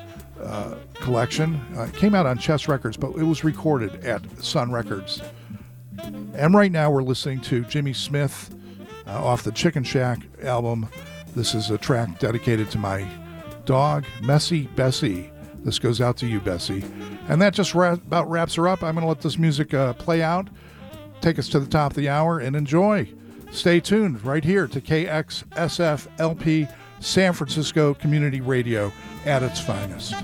uh, collection. Uh, it came out on Chess Records, but it was recorded at Sun Records. And right now we're listening to Jimmy Smith uh, off the Chicken Shack album. This is a track dedicated to my dog, Messy Bessie. This goes out to you, Bessie. And that just ra- about wraps her up. I'm going to let this music uh, play out, take us to the top of the hour and enjoy. Stay tuned right here to KXSFLP San Francisco Community Radio at its finest.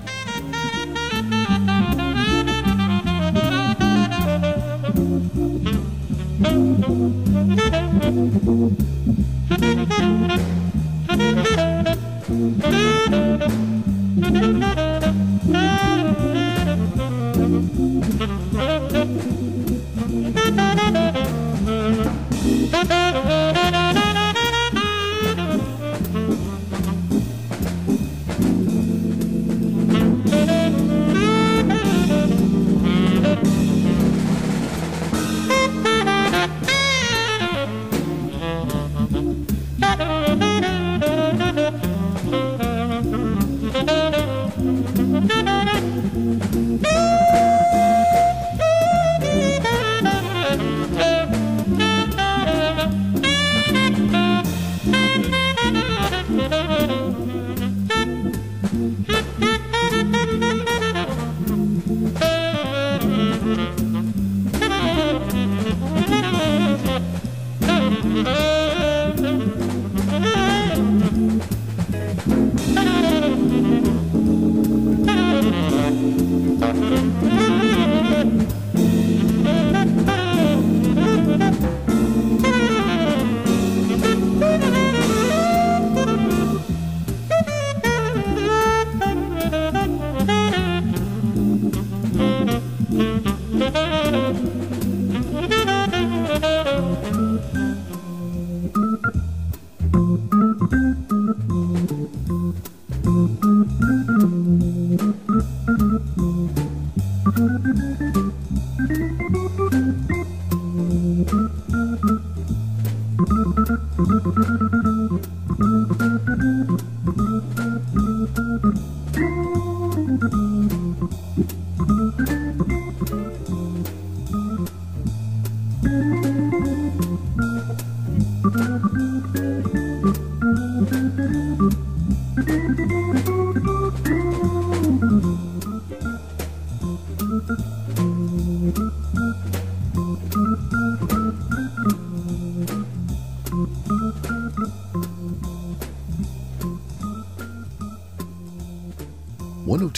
Thank you. thank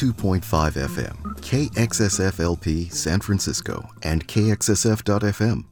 102.5 FM, KXSFLP San Francisco, and KXSF.FM.